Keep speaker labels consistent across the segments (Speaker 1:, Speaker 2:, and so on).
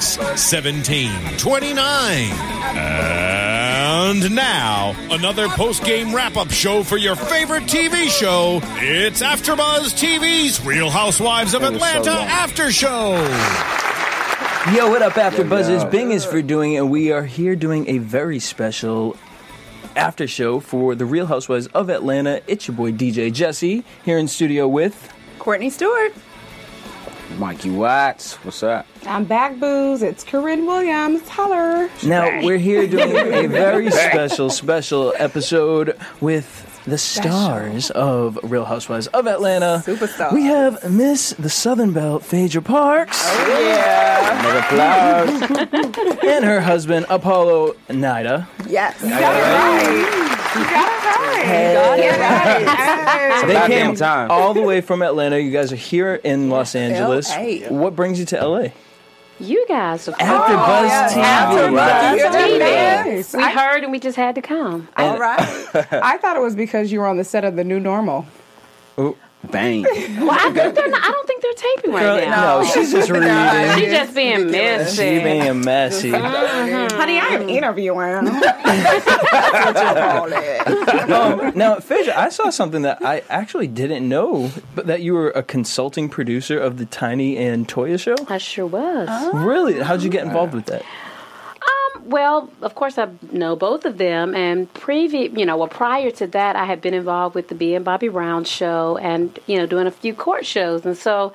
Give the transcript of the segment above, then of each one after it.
Speaker 1: 1729. And now, another post game wrap up show for your favorite TV show. It's AfterBuzz TV's Real Housewives of Atlanta After Show.
Speaker 2: Yo, what up, After Buzzers? Bing is for doing, and we are here doing a very special after show for the Real Housewives of Atlanta. It's your boy DJ Jesse here in studio with.
Speaker 3: Courtney Stewart.
Speaker 4: Mykee Wattz, what's up?
Speaker 3: I'm back, booze. It's Corrinne Williams. Holler.
Speaker 2: Now we're here doing a very special, special episode with the stars of Real Housewives of Atlanta.
Speaker 3: Superstars.
Speaker 2: We have Miss the Southern Belle, Phaedra Parks, oh,
Speaker 3: Yeah.
Speaker 4: Another applause.
Speaker 2: and her husband Apollo Nida.
Speaker 3: Yes. You got it right. You got it right.
Speaker 2: Hey.
Speaker 3: Got it right.
Speaker 2: They
Speaker 4: About
Speaker 2: came
Speaker 4: damn time.
Speaker 2: all the way from Atlanta. You guys are here in Los Angeles.
Speaker 3: LA.
Speaker 2: What brings you to LA?
Speaker 5: You guys, of course.
Speaker 2: After Buzz
Speaker 3: yeah.
Speaker 2: TV.
Speaker 3: After Buzz
Speaker 5: Buzz
Speaker 3: TV.
Speaker 5: TV. We
Speaker 3: I-
Speaker 5: heard and we just had to come.
Speaker 3: All right. I thought it was because you were on the set of the new normal.
Speaker 4: Bang.
Speaker 5: Well, I, think they're not, I don't think they're taping right
Speaker 2: Girl,
Speaker 5: now.
Speaker 2: no, she's just reading.
Speaker 5: She's just being messy.
Speaker 2: She being messy.
Speaker 3: Honey, I am interviewing.
Speaker 2: um, now, Phaedra, I saw something that I actually didn't know, but that you were a consulting producer of the Tiny and Toya show.
Speaker 5: I sure was.
Speaker 2: Really? How'd you get involved with that?
Speaker 5: Well, of course, I know both of them, and previous, you know, well, prior to that, I had been involved with the Being Bobby Brown show, and you know, doing a few court shows, and so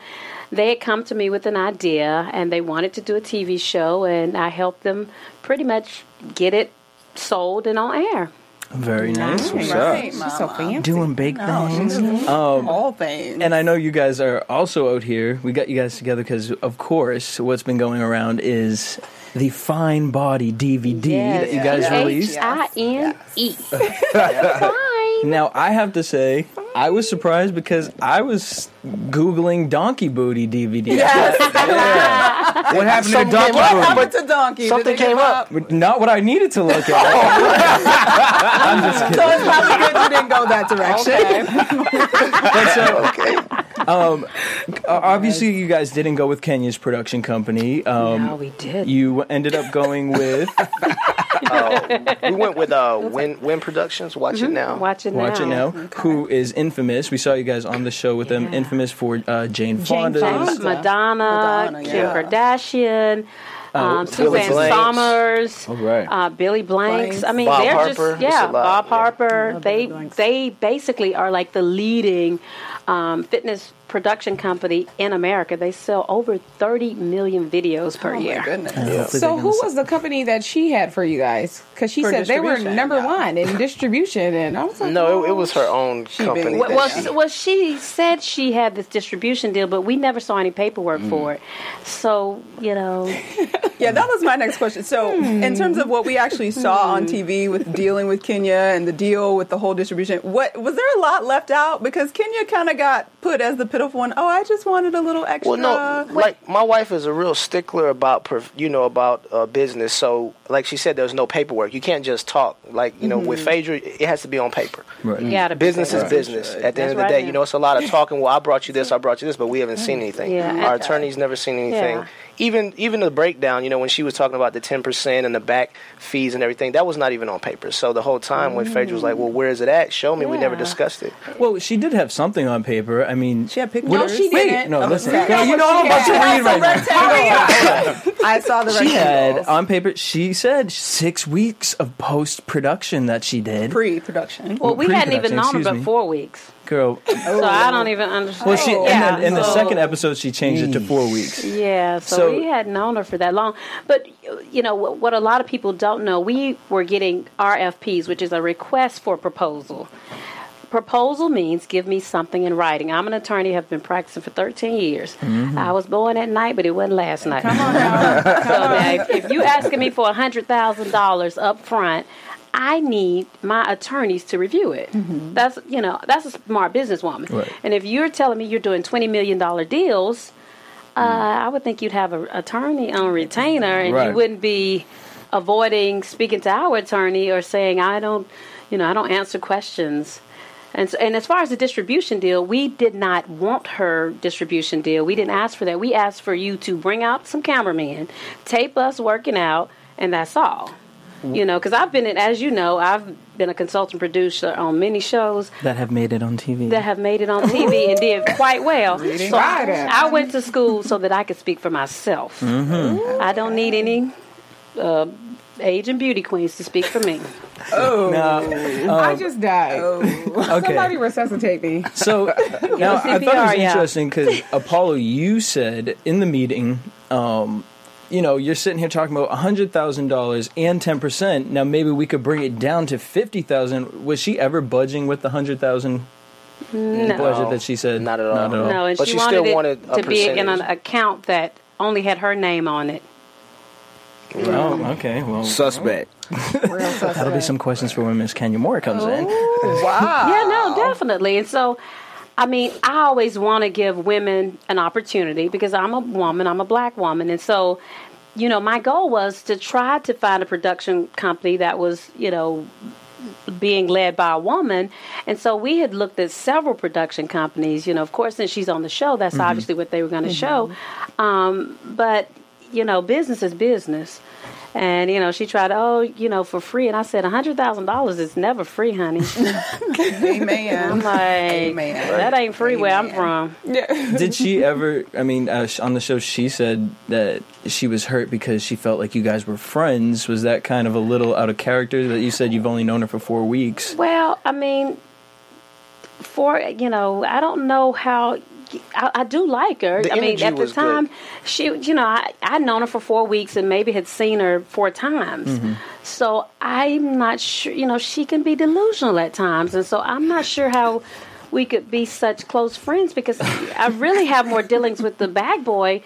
Speaker 5: they had come to me with an idea, and they wanted to do a TV show, and I helped them pretty much get it sold and on air.
Speaker 2: Very nice.
Speaker 3: Right,
Speaker 4: up?
Speaker 3: She's so fancy.
Speaker 2: Doing big things.
Speaker 3: Um, all things.
Speaker 2: And I know you guys are also out here. We got you guys together because, of course, what's been going around is the Fine Body DVD that you guys
Speaker 5: H
Speaker 2: released.
Speaker 5: I N E. Fine.
Speaker 2: Now, I have to say, I was surprised because I was Googling Donkey Booty DVD.
Speaker 4: What happened to the donkey
Speaker 3: what
Speaker 4: booty?
Speaker 3: happened to Donkey?
Speaker 4: Something
Speaker 3: Did they
Speaker 4: came
Speaker 3: give
Speaker 4: up.
Speaker 2: Not what I needed to look at. I'm just kidding.
Speaker 3: So it's probably good you didn't go that direction.
Speaker 2: But so, um, obviously, you guys didn't go with Kenya's production company. Um,
Speaker 5: No, we did.
Speaker 2: You ended up going with
Speaker 6: we went with uh, Win Win Productions. Watch it now.
Speaker 5: Watch it now.
Speaker 2: Watch It Now, who is infamous. We saw you guys on the show with them,
Speaker 5: Yeah.
Speaker 2: infamous for uh, Jane Fonda's.
Speaker 3: Fonda.
Speaker 5: Madonna,
Speaker 3: Madonna,
Speaker 5: Kim
Speaker 3: yeah.
Speaker 5: Kardashian, um,
Speaker 6: Billy
Speaker 5: Suzanne
Speaker 6: Blanks.
Speaker 5: Summers,
Speaker 2: Oh, right.
Speaker 5: uh, Billy Blanks.
Speaker 3: Blanks.
Speaker 5: I mean,
Speaker 6: Bob
Speaker 5: they're
Speaker 6: Harper.
Speaker 5: just yeah,
Speaker 6: a lot,
Speaker 5: Bob
Speaker 6: yeah.
Speaker 5: Harper. They they basically are like the leading um, fitness production company in America. They sell over 30 million videos per
Speaker 3: Oh
Speaker 5: year.
Speaker 3: my goodness. So who was the company that she had for you guys? Because she
Speaker 7: For
Speaker 3: said they were number
Speaker 7: yeah.
Speaker 3: one in distribution, and I was like,
Speaker 6: No, it, it was her own company.
Speaker 3: been-
Speaker 6: that
Speaker 5: Well,
Speaker 6: she-
Speaker 5: well, she said she had this distribution deal, but we never saw any paperwork mm. for it. So, you know,
Speaker 7: Yeah, that was my next question. So, in hmm. terms of what we actually saw hmm. on TV with dealing with Kenya and the deal with the whole distribution, what was there a lot left out because Kenya kind of got put as the pit- of one, oh, I just wanted a little extra.
Speaker 6: Well, no, like my wife is a real stickler about, you know, about uh, business. So, like she said, there's no paperwork. You can't just talk. Like you know, with
Speaker 7: Mm-hmm.
Speaker 6: Phaedra, it has to be on paper.
Speaker 2: Right.
Speaker 5: You gotta be
Speaker 6: Business is
Speaker 5: there.
Speaker 6: business. At the end of the
Speaker 5: right,
Speaker 6: day,
Speaker 5: yeah.
Speaker 6: you know, it's a lot of talking. Well, I brought you this, I brought you this, but we haven't seen anything.
Speaker 5: Yeah.
Speaker 6: Our attorney's never seen anything.
Speaker 5: Yeah.
Speaker 6: Even even the breakdown, you know, when she was talking about the ten percent and the back fees and everything, that was not even on paper. So the whole time when Phaedra was like, mm. "Well, where is it at? Show me." We never discussed it.
Speaker 2: Well, she did have something on paper. I mean,
Speaker 7: She had pictures.
Speaker 2: what-
Speaker 7: No, she
Speaker 2: wait,
Speaker 7: didn't.
Speaker 2: No, listen.
Speaker 7: okay.
Speaker 2: Girl, you know I'm about to read right now.
Speaker 7: I saw the
Speaker 2: She had on paper. She said six weeks of post production that she did.
Speaker 7: pre-production.
Speaker 5: Well, we hadn't even known her
Speaker 2: excuse
Speaker 5: but
Speaker 2: me.
Speaker 5: four weeks,
Speaker 2: Girl,
Speaker 5: so I oh. don't even understand.
Speaker 2: well, she in,
Speaker 5: yeah,
Speaker 2: the, in the second episode she changed it to four weeks.
Speaker 5: Yeah, so,
Speaker 2: So-
Speaker 5: we hadn't known her for that long. But you know what, what a lot of people don't know, we were getting RFPs, which is a request for proposal. Proposal means give me something in writing. I'm an attorney, have been practicing for 13 years. Mm-hmm. I was born at night, but it wasn't last night. Come on now. so now, if, if you asking me for $100,000 up front, I need my attorneys to review it. That's you know that's a smart businesswoman.
Speaker 2: Right.
Speaker 5: And if you're telling me you're doing twenty million dollar deals, uh, I would think you'd have an attorney on retainer, and
Speaker 2: Right.
Speaker 5: you wouldn't be avoiding speaking to our attorney or saying I don't, you know, I don't answer questions. And so, and as far as the distribution deal, we did not want her distribution deal. We didn't ask for that. We asked for you to bring out some cameramen, tape us working out, and that's all. You know, because I've been, in, as you know, I've been a consultant producer on many shows
Speaker 2: That have made it on TV.
Speaker 5: that have made it on TV and did quite well. So
Speaker 3: Right.
Speaker 5: I went to school so that I could speak for myself.
Speaker 2: Mm-hmm.
Speaker 5: I don't need any uh, age and beauty queens to speak for me.
Speaker 2: now,
Speaker 3: I just died. Somebody
Speaker 2: okay.
Speaker 3: resuscitate me.
Speaker 2: So now I thought it was
Speaker 5: yeah.
Speaker 2: interesting because Apollo, you said in the meeting, um, you know, you're sitting here talking about hundred thousand dollars and ten percent. Now maybe we could bring it down to fifty thousand. Was she ever budging with the hundred thousand mm, budget that she said?
Speaker 6: Not at all.
Speaker 5: No, and
Speaker 6: But
Speaker 5: she
Speaker 6: she
Speaker 5: wanted
Speaker 6: still
Speaker 5: it
Speaker 6: wanted
Speaker 5: to be in an account that only had her name on it.
Speaker 2: Oh, okay. Well,
Speaker 4: Suspect.
Speaker 2: that'll be some questions for when Miss Kenya Moore comes in.
Speaker 7: Oh, wow.
Speaker 5: Yeah, no, definitely. And so, I mean, I always want to give women an opportunity because I'm a woman, I'm a black woman. And so, you know, my goal was to try to find a production company that was, you know, being led by a woman. And so we had looked at several production companies. You know, of course, since she's on the show, that's obviously what they were going to show. Um, but, you know, business is business. And you know, she tried, oh, you know, for free, and I said, a hundred thousand dollars is never free, honey. I'm
Speaker 7: Amen.
Speaker 5: like,
Speaker 7: Amen.
Speaker 5: that ain't free where I'm from.
Speaker 2: Did she ever? I mean, uh, on the show, she said that she was hurt because she felt like you guys were friends. Was that kind of a little out of character? That you said you've only known her for four weeks.
Speaker 5: Well, I mean, for you know, I don't know how. I, I do like her.
Speaker 6: The
Speaker 5: I mean, at the
Speaker 6: was good.
Speaker 5: time, she, you know, I I'd known her for four weeks and maybe had seen her four times.
Speaker 6: Mm-hmm.
Speaker 5: So I'm not sure. You know, she can be delusional at times, and so I'm not sure how we could be such close friends because I really have more dealings with the bag boy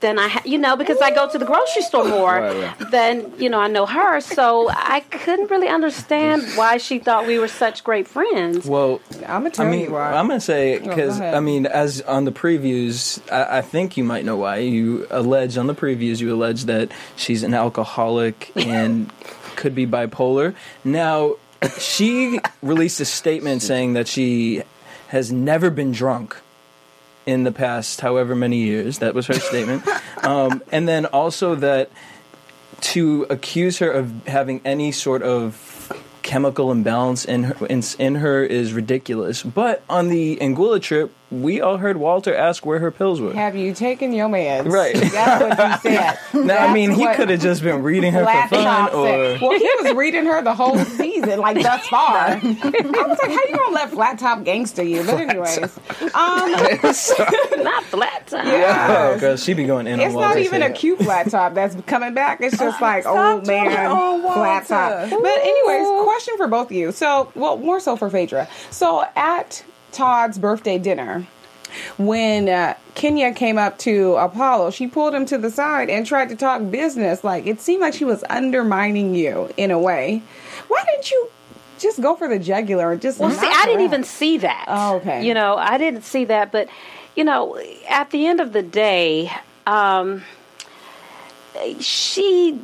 Speaker 5: than I, ha- you know, because I go to the grocery store more
Speaker 4: Right,
Speaker 5: than you know I know her. So I couldn't really understand why she thought we were such great friends.
Speaker 2: Well,
Speaker 3: I'm gonna tell
Speaker 2: I mean,
Speaker 3: you why.
Speaker 2: I'm gonna say
Speaker 3: go
Speaker 2: because
Speaker 3: ahead.
Speaker 2: I mean, as on the previews, I, I think you might know why. You allege on the previews, you allege that she's an alcoholic and could be bipolar. Now, she released a statement saying that she has never been drunk in the past however many years. That was her statement. Um, and then also that to accuse her of having any sort of chemical imbalance in her, in, in her is ridiculous. But on the Anguilla trip, we all heard Walter ask where her pills were.
Speaker 3: Have you taken your meds?
Speaker 2: Right.
Speaker 3: That's what you said.
Speaker 2: Now, I mean, he could have just been reading her for fun, or
Speaker 3: said. Well, he was reading her the whole season, like thus far. I was like, how you gonna let Flat Top gangster you? But anyways, um,
Speaker 5: Not flat time.
Speaker 2: oh, girl, she be going in
Speaker 3: it's not even a cute Flat Top that's coming back. It's just like old man
Speaker 7: jumping on
Speaker 3: Flat Top. But anyways, question for both of you. So, well, more so for Phaedra. So at Todd's birthday dinner. When uh, Kenya came up to Apollo, she pulled him to the side and tried to talk business. Like it seemed like she was undermining you in a way. Why didn't you just go for the jugular and just.
Speaker 5: Well, see, I didn't even see that.
Speaker 3: Oh, okay.
Speaker 5: You know, I didn't see that, but you know, at the end of the day, um, she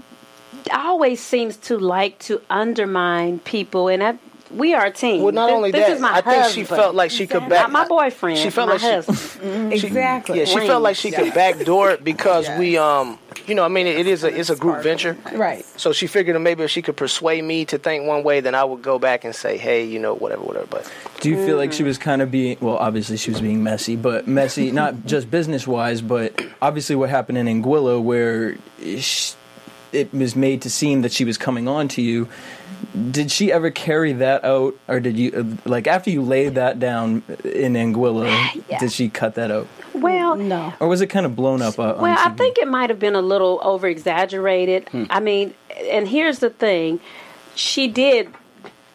Speaker 5: always seems to like to undermine people, and I, we are a team.
Speaker 6: Well, not
Speaker 5: This-
Speaker 6: only
Speaker 5: this
Speaker 6: that,
Speaker 5: is my
Speaker 6: I think she felt like she could back.
Speaker 5: not my boyfriend.
Speaker 6: She felt
Speaker 5: my
Speaker 6: like she-
Speaker 5: husband.
Speaker 3: exactly.
Speaker 6: Yeah, she felt like she could backdoor it because we, um, you know, I mean, it is a it's a group venture,
Speaker 3: Right.
Speaker 6: So she figured maybe if she could persuade me to think one way, then I would go back and say, hey, you know, whatever, whatever. But
Speaker 2: Do you feel like
Speaker 5: Mm.
Speaker 2: she was kind of being well? Obviously, she was being messy, but messy not just business wise, but obviously what happened in Anguilla, where sh it was made to seem that she was coming on to you. Did she ever carry that out, or did you uh, like after you laid that down in Anguilla?
Speaker 5: Yeah.
Speaker 2: Did she cut that out,
Speaker 5: Well,
Speaker 3: No.
Speaker 2: or was it kind of blown up? Uh, on
Speaker 5: Well, I think it might have been a little over exaggerated.
Speaker 2: Hmm.
Speaker 5: I mean, and here's the thing she did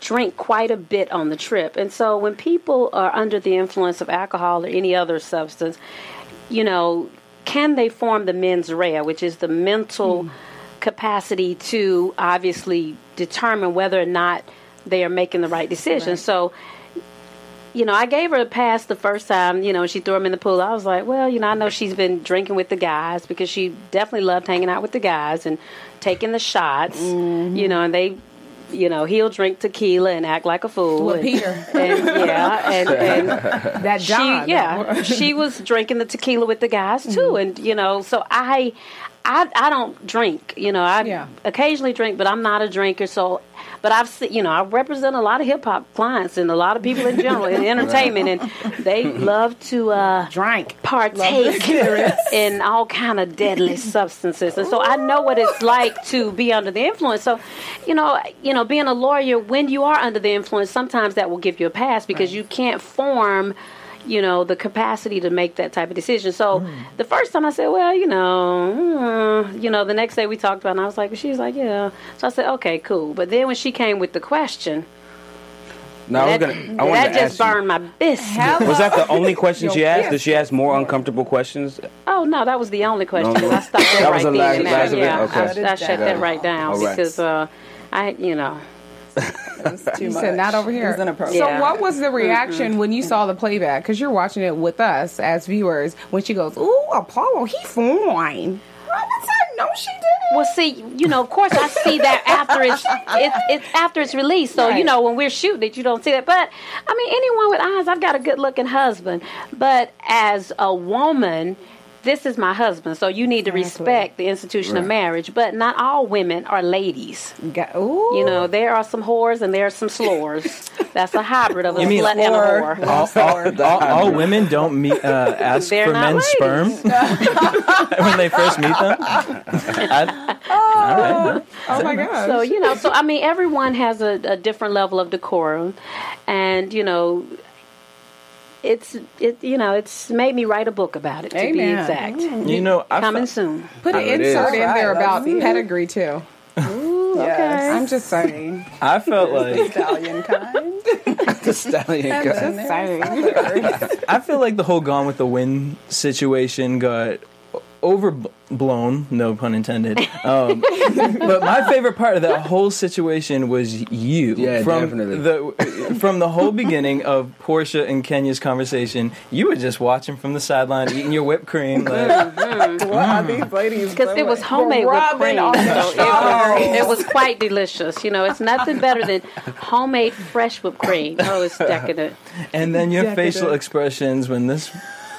Speaker 5: drink quite a bit on the trip. And so when people are under the influence of alcohol or any other substance, you know, can they form the mens rea, which is the mental capacity to obviously determine whether or not they are making the right decision? So, you know, I gave her a pass the first time, you know, she threw him in the pool. I was like, well, you know, I know she's been drinking with the guys because she definitely loved hanging out with the guys and taking the shots, mm-hmm. you know, and they, you know, he'll drink tequila and act like a fool.
Speaker 3: Well,
Speaker 5: and,
Speaker 3: Peter.
Speaker 5: And, yeah, and, and
Speaker 3: That John.
Speaker 5: she, yeah, she was drinking the tequila with the guys too, mm-hmm. and you know, so I, I, I don't drink. You know, I
Speaker 3: Yeah.
Speaker 5: occasionally drink, but I'm not a drinker. So, but I've seen, you know, I represent a lot of hip hop clients and a lot of people in general in entertainment, and they love to uh,
Speaker 3: Drink.
Speaker 5: partake in all kind of deadly substances, and so I know what it's like to be under the influence. So, you know, you know, being a lawyer, when you are under the influence, sometimes that will give you a pass because you can't form. You know the capacity to make that type of decision. So the first time I said, "Well, you know," uh, you know, the next day we talked about, it and I was like, "She was like, yeah." So I said, "Okay, cool." But then when she came with the question,
Speaker 4: No, I was
Speaker 5: that,
Speaker 4: gonna. I wanted
Speaker 5: that
Speaker 4: to
Speaker 5: just
Speaker 4: ask you.
Speaker 5: burned my biscuit.
Speaker 4: Was that the only question she asked? Did she ask more uncomfortable questions?
Speaker 5: Oh no, that was the only question.
Speaker 4: No, no.
Speaker 5: I stopped that,
Speaker 4: That
Speaker 5: right
Speaker 4: was the
Speaker 5: then
Speaker 4: last-
Speaker 5: and there.
Speaker 4: last of it?
Speaker 5: Yeah,
Speaker 4: Okay.
Speaker 5: I, I shut that right down
Speaker 4: All right.
Speaker 5: because uh, I, you know,
Speaker 7: Too
Speaker 3: You
Speaker 7: much.
Speaker 3: said not over
Speaker 7: It
Speaker 3: here.
Speaker 7: was inappropriate.
Speaker 3: So,
Speaker 5: Yeah.
Speaker 3: what was the reaction when you saw the playback? Because you're watching it with us as viewers. When she goes, "Ooh, Apollo, he fine." I was like, "No, she didn't."
Speaker 5: well, see, you know, of course, I see that after it's it's, it's after it's released. So you
Speaker 3: Right.
Speaker 5: know, when we're shooting it, you don't see that. But I mean, anyone with eyes, I've got a good looking husband. But as a woman. This is my husband, so you need to respect the institution of marriage. But not all women are ladies.
Speaker 3: Got, ooh,
Speaker 5: You know, there are some whores and there are some slores. That's a hybrid of a
Speaker 2: You mean
Speaker 5: slut and a
Speaker 7: Whore.
Speaker 5: whore.
Speaker 2: all, all, all, all women don't meet, uh, ask
Speaker 5: They're
Speaker 2: for
Speaker 5: not
Speaker 2: men's
Speaker 5: ladies.
Speaker 2: sperm when they first meet them. I- all right.
Speaker 3: oh my gosh.
Speaker 5: So you know, so I mean, everyone has a, a different level of decorum, and you know, it's it you know, it's made me write a book about it to be
Speaker 3: Amen.
Speaker 5: exact.
Speaker 2: You know, I
Speaker 5: Coming
Speaker 2: fe-
Speaker 5: soon.
Speaker 3: Put an
Speaker 4: it is.
Speaker 3: insert in
Speaker 7: All
Speaker 3: there about
Speaker 7: let's see.
Speaker 3: pedigree too.
Speaker 7: Yes.
Speaker 3: I'm just saying.
Speaker 2: I felt like the
Speaker 7: Stallion kind.
Speaker 4: the stallion.
Speaker 3: kind.
Speaker 2: I feel like the whole Gone with the Wind situation got overblown, no pun intended. Um, but my favorite part of that whole situation was you.
Speaker 4: Yeah,
Speaker 2: from
Speaker 4: definitely.
Speaker 2: The, from the whole beginning of Porsha and Kenya's conversation, you were just watching from the sideline, eating your whipped cream. Like,
Speaker 7: What are these ladies?
Speaker 5: Because it was homemade whipped cream, so it was, it was quite delicious. You know, it's nothing better than homemade fresh whipped cream. Oh, it's decadent.
Speaker 2: and then your
Speaker 3: Decadent.
Speaker 2: facial expressions when this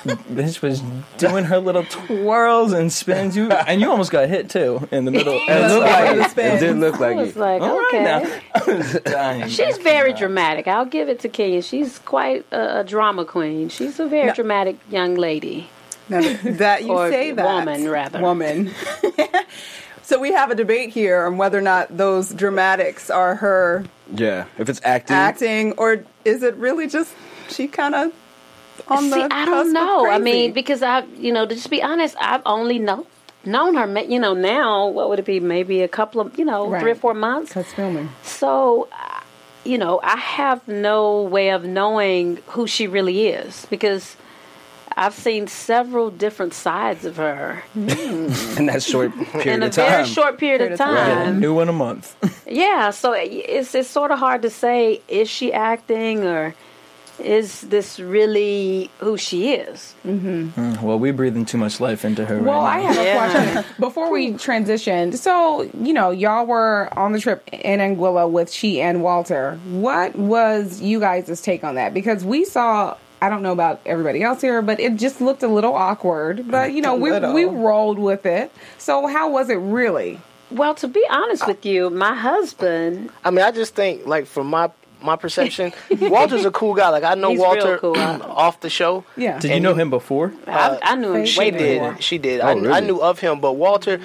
Speaker 2: bitch was doing her little twirls and spins. You and you almost got hit too in the middle.
Speaker 4: It looked like it. It did look like
Speaker 5: I was
Speaker 4: it.
Speaker 5: like,
Speaker 2: All right
Speaker 5: okay.
Speaker 2: now. I was dying.
Speaker 5: She's very dramatic. I'll give it to Kenya. She's quite a, a drama queen. She's a very dramatic young lady.
Speaker 7: Now, that you
Speaker 5: Or
Speaker 7: say that
Speaker 5: woman, rather.
Speaker 7: woman. so we have a debate here on whether or not those dramatics are her
Speaker 4: Yeah, if it's acting.
Speaker 7: acting or is it really just she kind of on
Speaker 5: See,
Speaker 7: the
Speaker 5: I don't know. I mean, because I, you know, to just be honest, I've only know, known her, ma- you know, now, what would it be? Maybe a couple of, you know, three or four months.
Speaker 3: Because filming.
Speaker 5: So, you know, I have no way of knowing who she really is because I've seen several different sides of her mm.
Speaker 4: in that short period of time.
Speaker 5: in a
Speaker 4: of time.
Speaker 5: very short period of
Speaker 7: Period of time.
Speaker 5: time.
Speaker 2: New in a month.
Speaker 5: Yeah, so it's it's sort of hard to say is she acting or is this really who she is? Mm-hmm.
Speaker 2: Mm, well, we're breathing too much life into her
Speaker 3: Well, I
Speaker 2: right now.
Speaker 3: have a question before we transitioned. So, you know, y'all were on the trip in Anguilla with she and Walter. What was you guys' take on that? Because we saw. I don't know about everybody else here, but it just looked a little awkward. But you know, we we rolled with it. So how was it really?
Speaker 5: Well, to be honest with you, my husband,
Speaker 6: I mean, I just think like from my my perception, Walter's a cool guy. Like I know
Speaker 5: He's
Speaker 6: Walter
Speaker 5: cool.
Speaker 6: off the show.
Speaker 3: Yeah.
Speaker 2: Did you know him before?
Speaker 5: I, I knew him.
Speaker 6: She
Speaker 5: way
Speaker 6: did.
Speaker 5: before.
Speaker 6: She did.
Speaker 4: Oh,
Speaker 6: I, I knew of him, but Walter,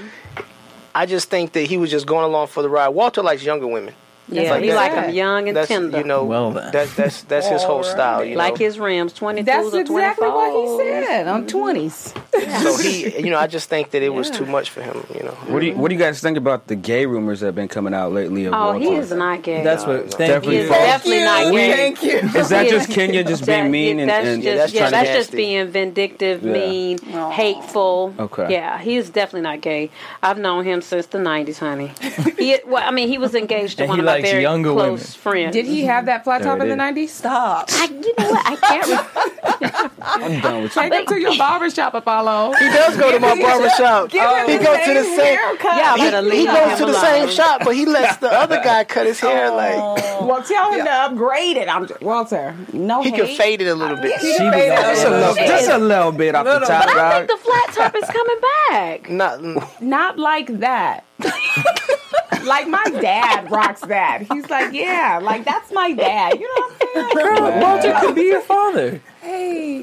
Speaker 6: I just think that he was just going along for the ride. Walter likes younger women.
Speaker 5: Yeah,
Speaker 6: like
Speaker 5: he
Speaker 6: that.
Speaker 5: like him young and
Speaker 6: That's
Speaker 5: tender.
Speaker 6: you know.
Speaker 2: Well, then.
Speaker 6: That's that's that's his whole style. You
Speaker 5: like
Speaker 6: know?
Speaker 5: his rims, twenty
Speaker 3: That's
Speaker 5: twos or
Speaker 3: exactly what he
Speaker 5: fours.
Speaker 3: said on mm-hmm. twenties.
Speaker 6: So he, you know, I just think that it was too much for him. You know.
Speaker 4: What do you What do you guys think about the gay rumors that have been coming out lately? Of
Speaker 5: Oh,
Speaker 4: Walter?
Speaker 5: he is not gay.
Speaker 2: That's what. Thank
Speaker 4: Definitely
Speaker 2: you.
Speaker 5: definitely not gay.
Speaker 7: Thank you.
Speaker 4: Is that just Kenya just being mean and,
Speaker 5: that's
Speaker 4: and
Speaker 5: just,
Speaker 6: that's
Speaker 5: yeah, that's just being vindictive,
Speaker 4: Yeah.
Speaker 5: mean, hateful.
Speaker 4: Okay.
Speaker 5: Yeah, he is definitely not gay. I've known him since the '90s, honey. he, well, I mean, he was engaged to one of my
Speaker 2: likes
Speaker 5: very
Speaker 2: younger
Speaker 5: close
Speaker 2: women.
Speaker 5: friends.
Speaker 3: Did he have that flat
Speaker 4: There
Speaker 3: top
Speaker 4: it
Speaker 3: in the
Speaker 4: is.
Speaker 3: nineties?
Speaker 7: Stop.
Speaker 5: I, you know what? I can't. Re-
Speaker 4: I'm done with you.
Speaker 3: Take him to your barber shop, Apollo.
Speaker 6: He does go to my barber shop.
Speaker 3: Give him
Speaker 6: He
Speaker 3: the
Speaker 6: goes to the
Speaker 3: same
Speaker 6: same.
Speaker 3: haircut.
Speaker 5: Y'all
Speaker 6: He,
Speaker 5: better
Speaker 6: he
Speaker 5: leave
Speaker 6: goes
Speaker 5: him
Speaker 6: to the
Speaker 5: alone.
Speaker 6: same shop, but he lets the other guy cut his hair. Like oh.
Speaker 3: Well, tell him to upgrade it. I'm just, Walter. No
Speaker 6: he
Speaker 3: hate.
Speaker 6: can fade it a little bit.
Speaker 2: She be
Speaker 4: Just a little, just a little bit off the top,
Speaker 5: but I
Speaker 4: dog.
Speaker 5: think the flat top is coming back.
Speaker 6: Not
Speaker 3: Not like that. like my dad rocks that. He's like, yeah, like that's my dad. You know what I'm saying?
Speaker 2: Girl, Walter could be your father.
Speaker 3: Hey,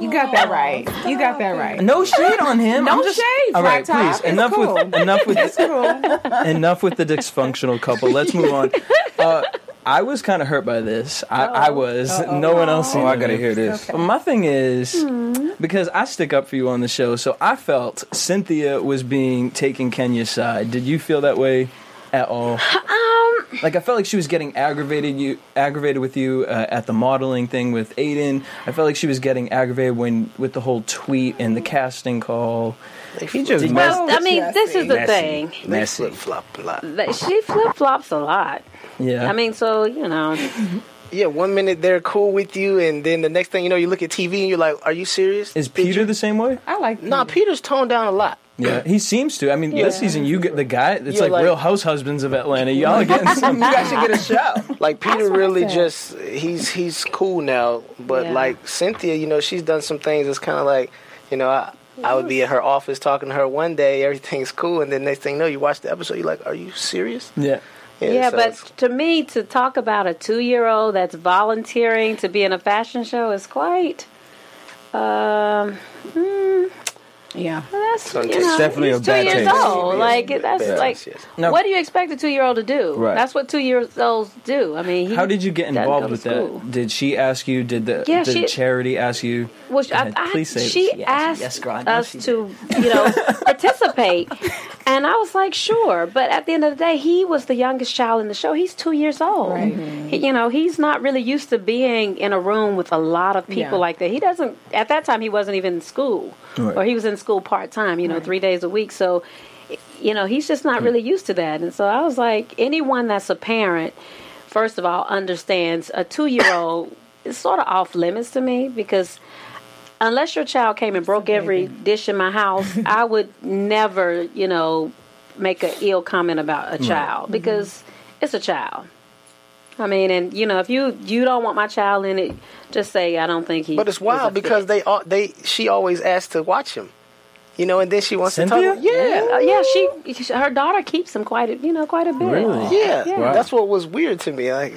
Speaker 3: you got that right. You got that right.
Speaker 2: No shade on him.
Speaker 3: No
Speaker 2: I'm just,
Speaker 3: shade,
Speaker 2: All right,
Speaker 3: top.
Speaker 2: please.
Speaker 3: It's
Speaker 2: Enough
Speaker 3: cool.
Speaker 2: with enough with
Speaker 3: It's cool.
Speaker 2: enough with the dysfunctional couple. Let's move on. Uh, I was kind of hurt by this. I, I was. No one else.
Speaker 4: Oh, I gotta hear this.
Speaker 2: But my thing is because I stick up for you on the show, so I felt Cynthia was being taking Kenya's side. Did you feel that way at all?
Speaker 5: Um,
Speaker 2: Like I felt like she was getting aggravated you aggravated with you uh, at the modeling thing with Ayden. I felt like she was getting aggravated when with the whole tweet and the casting call.
Speaker 4: He just
Speaker 2: Did-
Speaker 4: messed
Speaker 5: I mean, this is the
Speaker 4: messy.
Speaker 5: thing.
Speaker 4: Messy.
Speaker 6: flip flop a lot.
Speaker 5: She flip flops a lot.
Speaker 2: Yeah.
Speaker 5: I mean, so you know,
Speaker 6: Yeah, one minute they're cool with you, and then the next thing you know, you look at TV and you're like, "Are you serious?"
Speaker 2: is
Speaker 6: Did
Speaker 2: Peter
Speaker 6: you-
Speaker 2: the same way?
Speaker 3: I like
Speaker 6: Nah, Peter's toned down a lot.
Speaker 2: Yeah, he seems to. I mean, this season you get the guy. It's
Speaker 6: Yeah,
Speaker 2: like,
Speaker 6: like-
Speaker 2: Real House Husbands of Atlanta. Y'all are getting some.
Speaker 7: You guys should get a show.
Speaker 6: Like Peter
Speaker 3: what I
Speaker 6: really
Speaker 3: said.
Speaker 6: just he's he's cool now, but
Speaker 5: Yeah.
Speaker 6: like Cynthia, you know, she's done some things that's kind of like, you know, I I would be at her office talking to her one day, everything's cool, and then next thing you know, you watch the episode, you're like, "Are you serious?"
Speaker 2: Yeah.
Speaker 5: Yeah.
Speaker 6: so
Speaker 5: but to me, to talk about a two-year-old that's volunteering to be in a fashion show is quite. Um, hmm,
Speaker 3: Yeah.
Speaker 5: that's
Speaker 6: So
Speaker 5: you
Speaker 6: it's
Speaker 5: know,
Speaker 4: definitely
Speaker 5: he's
Speaker 4: a bad
Speaker 5: two years
Speaker 4: taste.
Speaker 5: old. Like that's
Speaker 6: Yes,
Speaker 5: like,
Speaker 6: yes.
Speaker 2: Now-
Speaker 5: what do you expect a two-year-old to do?
Speaker 4: Right.
Speaker 5: That's what two-year-olds do. I mean, he
Speaker 2: How did you get involved with
Speaker 5: school.
Speaker 2: that? Did she ask you? Did the
Speaker 5: Yeah,
Speaker 2: did
Speaker 5: she-
Speaker 2: charity ask you?
Speaker 5: Well,
Speaker 2: Go
Speaker 5: I,
Speaker 2: ahead,
Speaker 5: I,
Speaker 2: please say
Speaker 5: she
Speaker 2: Yes,
Speaker 5: asked
Speaker 2: yes, girl,
Speaker 5: us
Speaker 2: she
Speaker 5: to, you know, participate, and I was like, sure. But at the end of the day, he was the youngest child in the show. He's two years old.
Speaker 3: Right.
Speaker 5: He, you know, he's not really used to being in a room with a lot of people
Speaker 3: Yeah.
Speaker 5: like that. He doesn't. At that time, he wasn't even in school,
Speaker 2: Right.
Speaker 5: or he was in school part time. You know, three days a week. So, you know, he's just not really used to that. And so I was like, anyone that's a parent, first of all, understands a two year old is sort of off limits to me because unless your child came and broke every dish in my house, I would never, you know, make an ill comment about a child mm-hmm. because it's a child. I mean, and you know, if you you don't want my child in it, just say I don't think he.
Speaker 6: But it's wild because they all they she always asks to watch him, you know, and then she wants
Speaker 2: Cynthia?
Speaker 6: to talk. Yeah,
Speaker 5: Uh, yeah, she her daughter keeps them quite a you know quite a bit.
Speaker 2: Really?
Speaker 6: yeah,
Speaker 5: Yeah.
Speaker 6: that's what was weird to me. Like,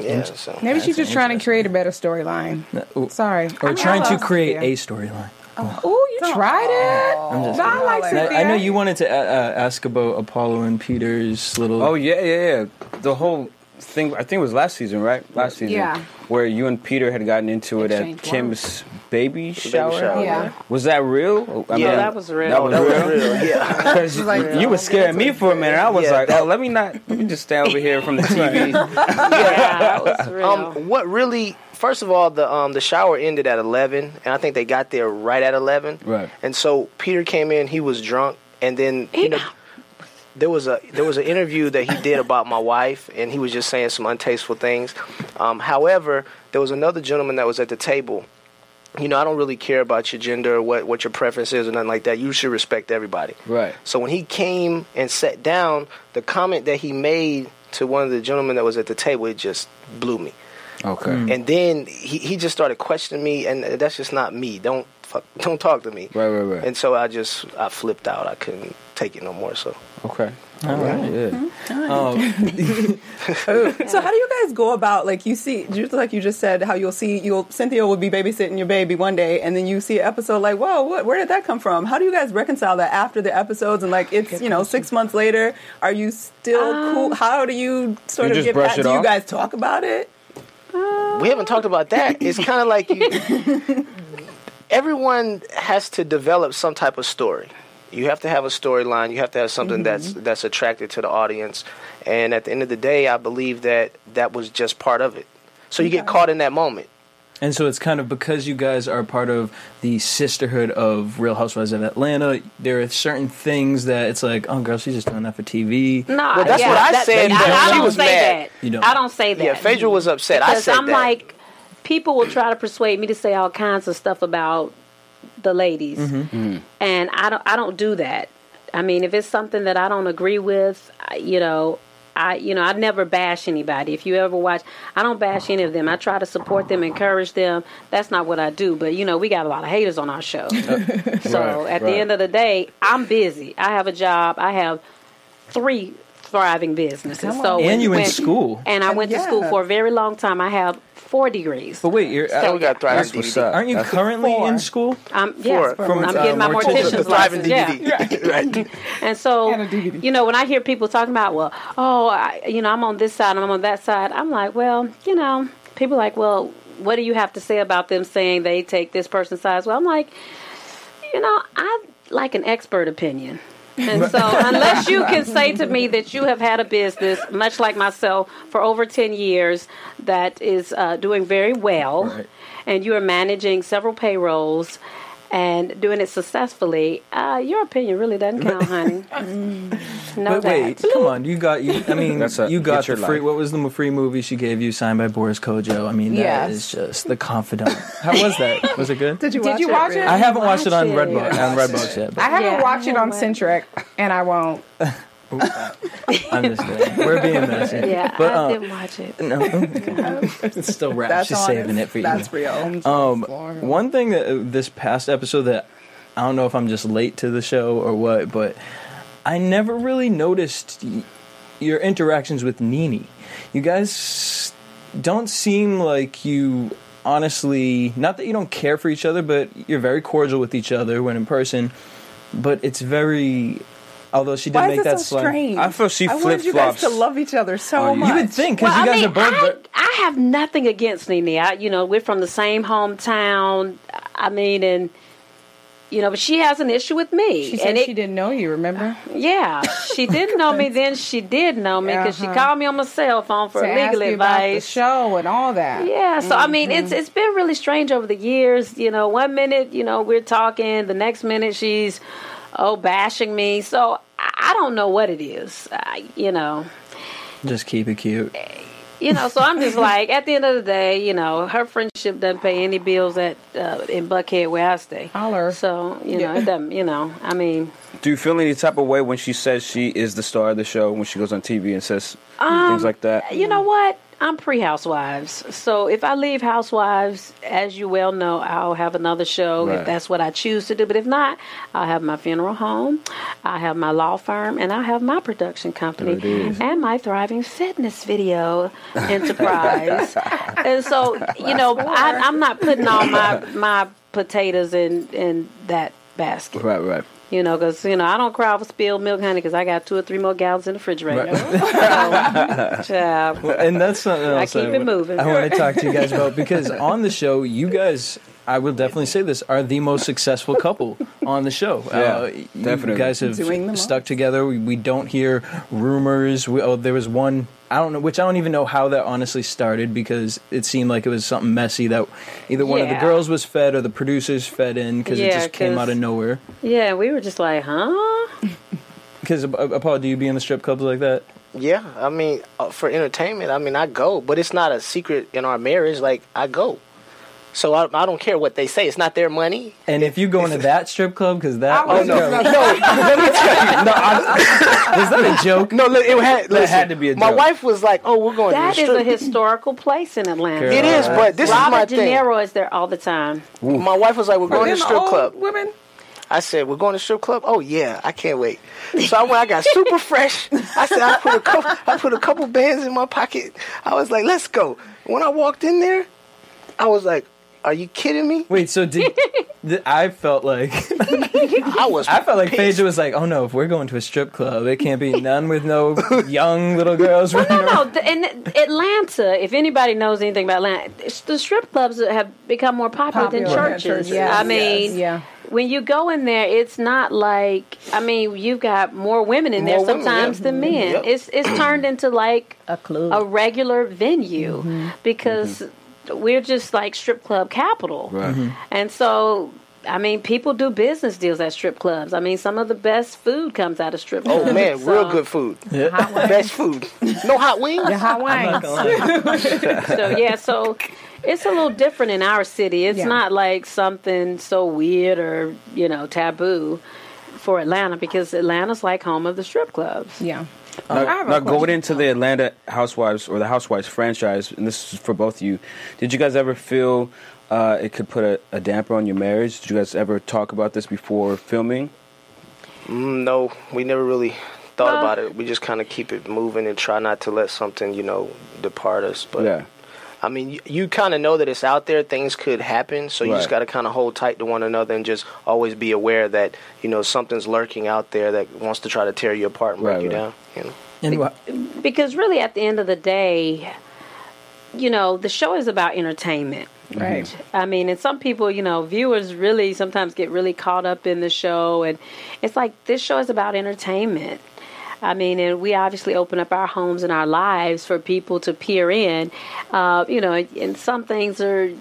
Speaker 6: yeah, so
Speaker 3: Maybe she's just trying to create a better storyline.
Speaker 2: Ooh.
Speaker 3: Sorry.
Speaker 2: Or
Speaker 3: I
Speaker 2: trying to create
Speaker 3: Cynthia.
Speaker 2: a storyline.
Speaker 3: Oh, you tried it.
Speaker 2: I'm just
Speaker 3: I like
Speaker 2: I,
Speaker 3: Cynthia.
Speaker 2: I know you wanted to uh, uh, ask about Apollo and Peter's little.
Speaker 4: Oh yeah, yeah, yeah. The whole thing. I think it was last season, right? Last season.
Speaker 3: Yeah.
Speaker 4: Where you and Peter had gotten into it at Kim's baby shower.
Speaker 6: shower.
Speaker 3: Yeah.
Speaker 4: Was that real? I
Speaker 6: Yeah,
Speaker 5: that was real.
Speaker 4: That was
Speaker 6: That
Speaker 4: real.
Speaker 6: was real. Yeah.
Speaker 4: Because you,
Speaker 3: like,
Speaker 4: you were scaring me for a minute. I was
Speaker 6: Yeah,
Speaker 4: like, oh, let me not. Let me just stand over here from the TV.
Speaker 5: Yeah, that was real.
Speaker 6: Um, what really? First of all, the um the shower ended at eleven, and I think they got there right at eleven.
Speaker 4: Right.
Speaker 6: And so Peter came in. He was drunk, and then you know there was a there was an interview that he did about my wife, and he was just saying some untasteful things. Um, however, there was another gentleman that was at the table. You know, I don't really care about your gender or what what your preference is or nothing like that. You should respect everybody.
Speaker 4: Right.
Speaker 6: So when he came and sat down, the comment that he made to one of the gentlemen that was at the table, it just blew me.
Speaker 4: Okay. Mm.
Speaker 6: And then he, he just started questioning me, and that's just not me. Don't fuck, don't talk to me.
Speaker 4: Right, right, right.
Speaker 6: And so I just I flipped out. I couldn't take it no more. So
Speaker 4: Okay.
Speaker 2: All right.
Speaker 4: Yeah.
Speaker 2: Um,
Speaker 7: So how do you guys go about like you see just like you just said how you'll see you'll Cynthia will be babysitting your baby one day and then you see an episode like whoa what where did that come from? How do you guys reconcile that after the episodes and like it's you know six months later are you still cool? How do you sort
Speaker 4: You
Speaker 7: of
Speaker 4: just
Speaker 7: get back?
Speaker 4: it
Speaker 7: Do you guys talk about it?
Speaker 6: we haven't talked about that. It's kind of like you. everyone has to develop some type of story. You have to have a storyline. You have to have something that's mm-hmm. that's attracted to the audience. And at the end of the day, I believe that that was just part of it. So you get caught in that moment.
Speaker 2: and so it's kind of because you guys are part of the sisterhood of Real Housewives of Atlanta. There are certain things that it's like, oh, girl, she's just doing that for TV.
Speaker 5: No,
Speaker 6: Well, that's
Speaker 5: yeah,
Speaker 6: what I
Speaker 5: that-
Speaker 6: said,
Speaker 5: I,
Speaker 6: but
Speaker 5: I
Speaker 6: she
Speaker 5: don't
Speaker 6: was
Speaker 5: say
Speaker 6: mad.
Speaker 5: that.
Speaker 2: You don't.
Speaker 5: I don't say that.
Speaker 6: Yeah, Phaedra was upset. I
Speaker 5: because
Speaker 6: said
Speaker 5: I'm
Speaker 6: that.
Speaker 5: like, people will try to persuade me to say all kinds of stuff about the ladies,
Speaker 6: Mm-hmm.
Speaker 5: and I don't. I don't do that. I mean, if it's something that I don't agree with, you know. I, you know, I never bash anybody. If you ever watch, I don't bash any of them. I try to support them, encourage them. That's not what I do. But you know, we got a lot of haters on our show. so
Speaker 4: Right,
Speaker 5: at the end of the day, I'm busy. I have a job. I have three thriving businesses. So
Speaker 2: And
Speaker 5: when-
Speaker 2: you in
Speaker 5: when-
Speaker 2: school.
Speaker 5: and I went to school for a very long time. I have four degrees.
Speaker 2: But wait, you're,
Speaker 6: Yeah, we got thriving
Speaker 4: That's what's
Speaker 6: DVD.
Speaker 4: up.
Speaker 2: aren't you
Speaker 4: That's-
Speaker 2: currently
Speaker 7: Four.
Speaker 2: in school?
Speaker 5: I'm yes,
Speaker 6: Four.
Speaker 5: I'm
Speaker 2: From,
Speaker 5: getting my
Speaker 2: uh, mortician.
Speaker 5: mortician's
Speaker 6: thriving
Speaker 5: license. Yeah.
Speaker 6: Right.
Speaker 5: And so,
Speaker 3: And
Speaker 5: you know, when I hear people talking about, well, oh, I, you know, I'm on this side and I'm on that side, I'm like, well, you know, people are like, well, what do you have to say about them saying they take this person's side? Well, I'm like, you know, I like an expert opinion. And so, unless you can say to me that you have had a business, much like myself, for over 10 years that is uh, doing very well,
Speaker 2: Right.
Speaker 5: and you are managing several payrolls and doing it successfully, uh, your opinion really doesn't count, honey. no
Speaker 2: But wait, come on, you got you. I mean,
Speaker 4: a-
Speaker 2: you got
Speaker 4: your
Speaker 2: the free.
Speaker 4: life.
Speaker 2: What was the free movie she gave you, signed by Boris Kodjoe? I mean, that
Speaker 3: Yes.
Speaker 2: is just the confidant. How was that? Was it good?
Speaker 7: Did you
Speaker 3: Did
Speaker 7: watch
Speaker 3: you
Speaker 7: it?
Speaker 3: watch it?
Speaker 2: I haven't watched it on
Speaker 5: Watch it.
Speaker 2: Redbox on Redbox yet.
Speaker 3: I haven't
Speaker 5: Yeah,
Speaker 3: watched it
Speaker 5: I
Speaker 3: on
Speaker 5: haven't.
Speaker 3: Centric, and I won't.
Speaker 2: I'm just kidding. We're being messy.
Speaker 5: Yeah,
Speaker 2: but
Speaker 5: I
Speaker 2: um,
Speaker 5: didn't watch it.
Speaker 2: no, it's still rap.
Speaker 7: That's
Speaker 2: She's
Speaker 7: honest.
Speaker 2: saving it for you.
Speaker 7: That's real.
Speaker 2: Um, one thing that uh, this past episode that I don't know if I'm just late to the show or what, but I never really noticed y- your interactions with Nene. You guys don't seem like you honestly, not that you don't care for each other, but you're very cordial with each other when in person. But it's very, although she did
Speaker 7: Why
Speaker 2: make
Speaker 7: is it
Speaker 2: that
Speaker 7: so
Speaker 2: slight-
Speaker 7: strange?
Speaker 4: I feel she
Speaker 7: I wanted you guys
Speaker 4: flip-flops
Speaker 7: to love each other so
Speaker 4: you.
Speaker 7: much.
Speaker 2: You would think because
Speaker 5: Well,
Speaker 2: you
Speaker 5: I
Speaker 2: guys
Speaker 5: mean,
Speaker 2: are both.
Speaker 5: I,
Speaker 2: ver-
Speaker 5: I have nothing against Nene. I, you know, we're from the same hometown. I mean, and you know, but she has an issue with me.
Speaker 3: She said
Speaker 5: and it,
Speaker 3: she didn't know you. Remember?
Speaker 5: Yeah, she didn't know me then. She did know me because
Speaker 3: Uh-huh.
Speaker 5: she called me on my cell phone for
Speaker 3: to ask
Speaker 5: legal
Speaker 3: you about the
Speaker 5: advice.
Speaker 3: show and all that.
Speaker 5: Yeah, so I mean,
Speaker 3: Mm-hmm.
Speaker 5: it's it's been really strange over the years. You know, one minute, you know, we're talking, the next minute she's oh bashing me. So I, I don't know what it is. I, you know,
Speaker 2: just keep it cute.
Speaker 5: you know. So I'm just like, at the end of the day, you know, her friendship doesn't pay any bills at uh, in Buckhead where I stay.
Speaker 3: Holler.
Speaker 5: So you know, it doesn't. You know, I mean,
Speaker 4: Do you feel any type of way when she says she is the star of the show when she goes on TV and says
Speaker 5: Um,
Speaker 4: things like that?
Speaker 5: you know what? I'm pre Housewives. So if I leave Housewives, as you well know, I'll have another show
Speaker 4: Right.
Speaker 5: if that's what I choose to do. But if not, I'll have my funeral home, I'll have my law firm, and I'll have my production company
Speaker 4: There it is.
Speaker 5: and my thriving fitness video enterprise. and so, you know, I, I'm not putting all my, my potatoes in, in that basket.
Speaker 4: Right, right.
Speaker 5: You know, because you know I don't cry over spilled milk, honey, because I got two or three more gallons in the refrigerator. So, child,
Speaker 2: and that's something else
Speaker 5: keep it
Speaker 2: wa-
Speaker 5: moving.
Speaker 2: I want to talk to you guys about because on the show, you guys I will definitely say this, are the most successful couple on the show.
Speaker 4: Yeah,
Speaker 2: uh, you guys have
Speaker 7: Doing the
Speaker 2: stuck together. We, we don't hear rumors. We, oh, there was one, I don't know, which I don't even know how that honestly started because it seemed like it was something messy that either one of the girls was fed or the producers fed in because it just came out of nowhere.
Speaker 5: Yeah, we were just like, huh?
Speaker 2: Because, uh, uh, Paul, do you be in the strip clubs like that?
Speaker 6: Yeah, I mean, uh, for entertainment, I mean, I go, but it's not a secret in our marriage. Like, I go. So I, I don't care what they say. It's not their money.
Speaker 2: And if you go into that strip club, because that
Speaker 3: I
Speaker 2: was,
Speaker 3: was just
Speaker 2: no,
Speaker 3: about to
Speaker 6: No, let me tell you. No, I,
Speaker 2: was that a joke?
Speaker 6: no, look, it had, listen,
Speaker 2: had to be a joke.
Speaker 6: My
Speaker 2: joke.
Speaker 6: wife was like, "Oh, we're going
Speaker 5: That
Speaker 6: to
Speaker 5: is
Speaker 6: the
Speaker 5: a
Speaker 6: strip."
Speaker 5: historical place in Atlanta.
Speaker 2: Girl.
Speaker 6: It is, but this is my
Speaker 5: Robert De
Speaker 6: thing.
Speaker 5: Niro is there all the time.
Speaker 6: My wife was like, "We're going to
Speaker 3: Them
Speaker 6: the strip
Speaker 3: old
Speaker 6: club."
Speaker 3: Women.
Speaker 6: I said, "We're going to strip club." Oh yeah, I can't wait. So I went. I got super fresh. I said, I put a couple. I put a couple bands in my pocket. I was like, "Let's go." When I walked in there, I was like, "Are you kidding me?"
Speaker 2: Wait, so did, th- I felt like
Speaker 6: I was.
Speaker 2: I felt like
Speaker 6: pissed.
Speaker 2: Phaedra was like, "Oh no, if we're going to a strip club, it can't be none with no young little girls." running
Speaker 5: No,
Speaker 2: around."
Speaker 5: no. the- In Atlanta, if anybody knows anything about Atlanta, the strip clubs have become more popular, than
Speaker 3: Popular.
Speaker 5: churches.
Speaker 7: Churches,
Speaker 3: yes,
Speaker 5: I mean,
Speaker 3: yes, yeah.
Speaker 5: when you go in there, it's not like I mean, you've got more women in there
Speaker 6: More women,
Speaker 5: sometimes
Speaker 6: yeah.
Speaker 5: than men.
Speaker 6: Yep.
Speaker 5: It's it's turned into like
Speaker 3: A club.
Speaker 5: a regular venue
Speaker 6: Mm-hmm.
Speaker 5: because we're just like strip club capital.
Speaker 4: Right.
Speaker 5: And so, I mean, people do business deals at strip clubs. I mean, some of the best food comes out of strip oh, clubs.
Speaker 6: Oh man,
Speaker 5: So-
Speaker 6: real good food. Best food. No hot wings.
Speaker 3: The hot wings.
Speaker 5: So yeah, so it's a little different in our city. It's
Speaker 3: Yeah.
Speaker 5: not like something so weird or you know taboo for Atlanta because Atlanta's like home of the strip clubs.
Speaker 3: Yeah. I
Speaker 4: Now, now going into the Atlanta Housewives or the Housewives franchise, and this is for both of you, did you guys ever feel uh, it could put a, a damper on your marriage? Did you guys ever talk about this before filming?
Speaker 6: Mm, no, we never really thought
Speaker 5: Well-
Speaker 6: about it. We just kind of keep it moving and try not to let something, you know, depart us. But
Speaker 4: yeah.
Speaker 6: I mean, you, you kind of know that it's out there. Things could happen, so you just got to kind of hold tight to one another and just always be aware that you know something's lurking out there that wants to try to tear you apart and break
Speaker 4: Right,
Speaker 6: you
Speaker 4: right.
Speaker 6: down. You know.
Speaker 2: And wha-
Speaker 5: Because really, at the end of the day, you know, the show is about entertainment. Mm-hmm.
Speaker 3: Right.
Speaker 5: I mean, and some people, you know, viewers really sometimes get really caught up in the show, and it's like this show is about entertainment. I mean, and we obviously open up our homes and our lives for people to peer in. Uh, you know, and some things are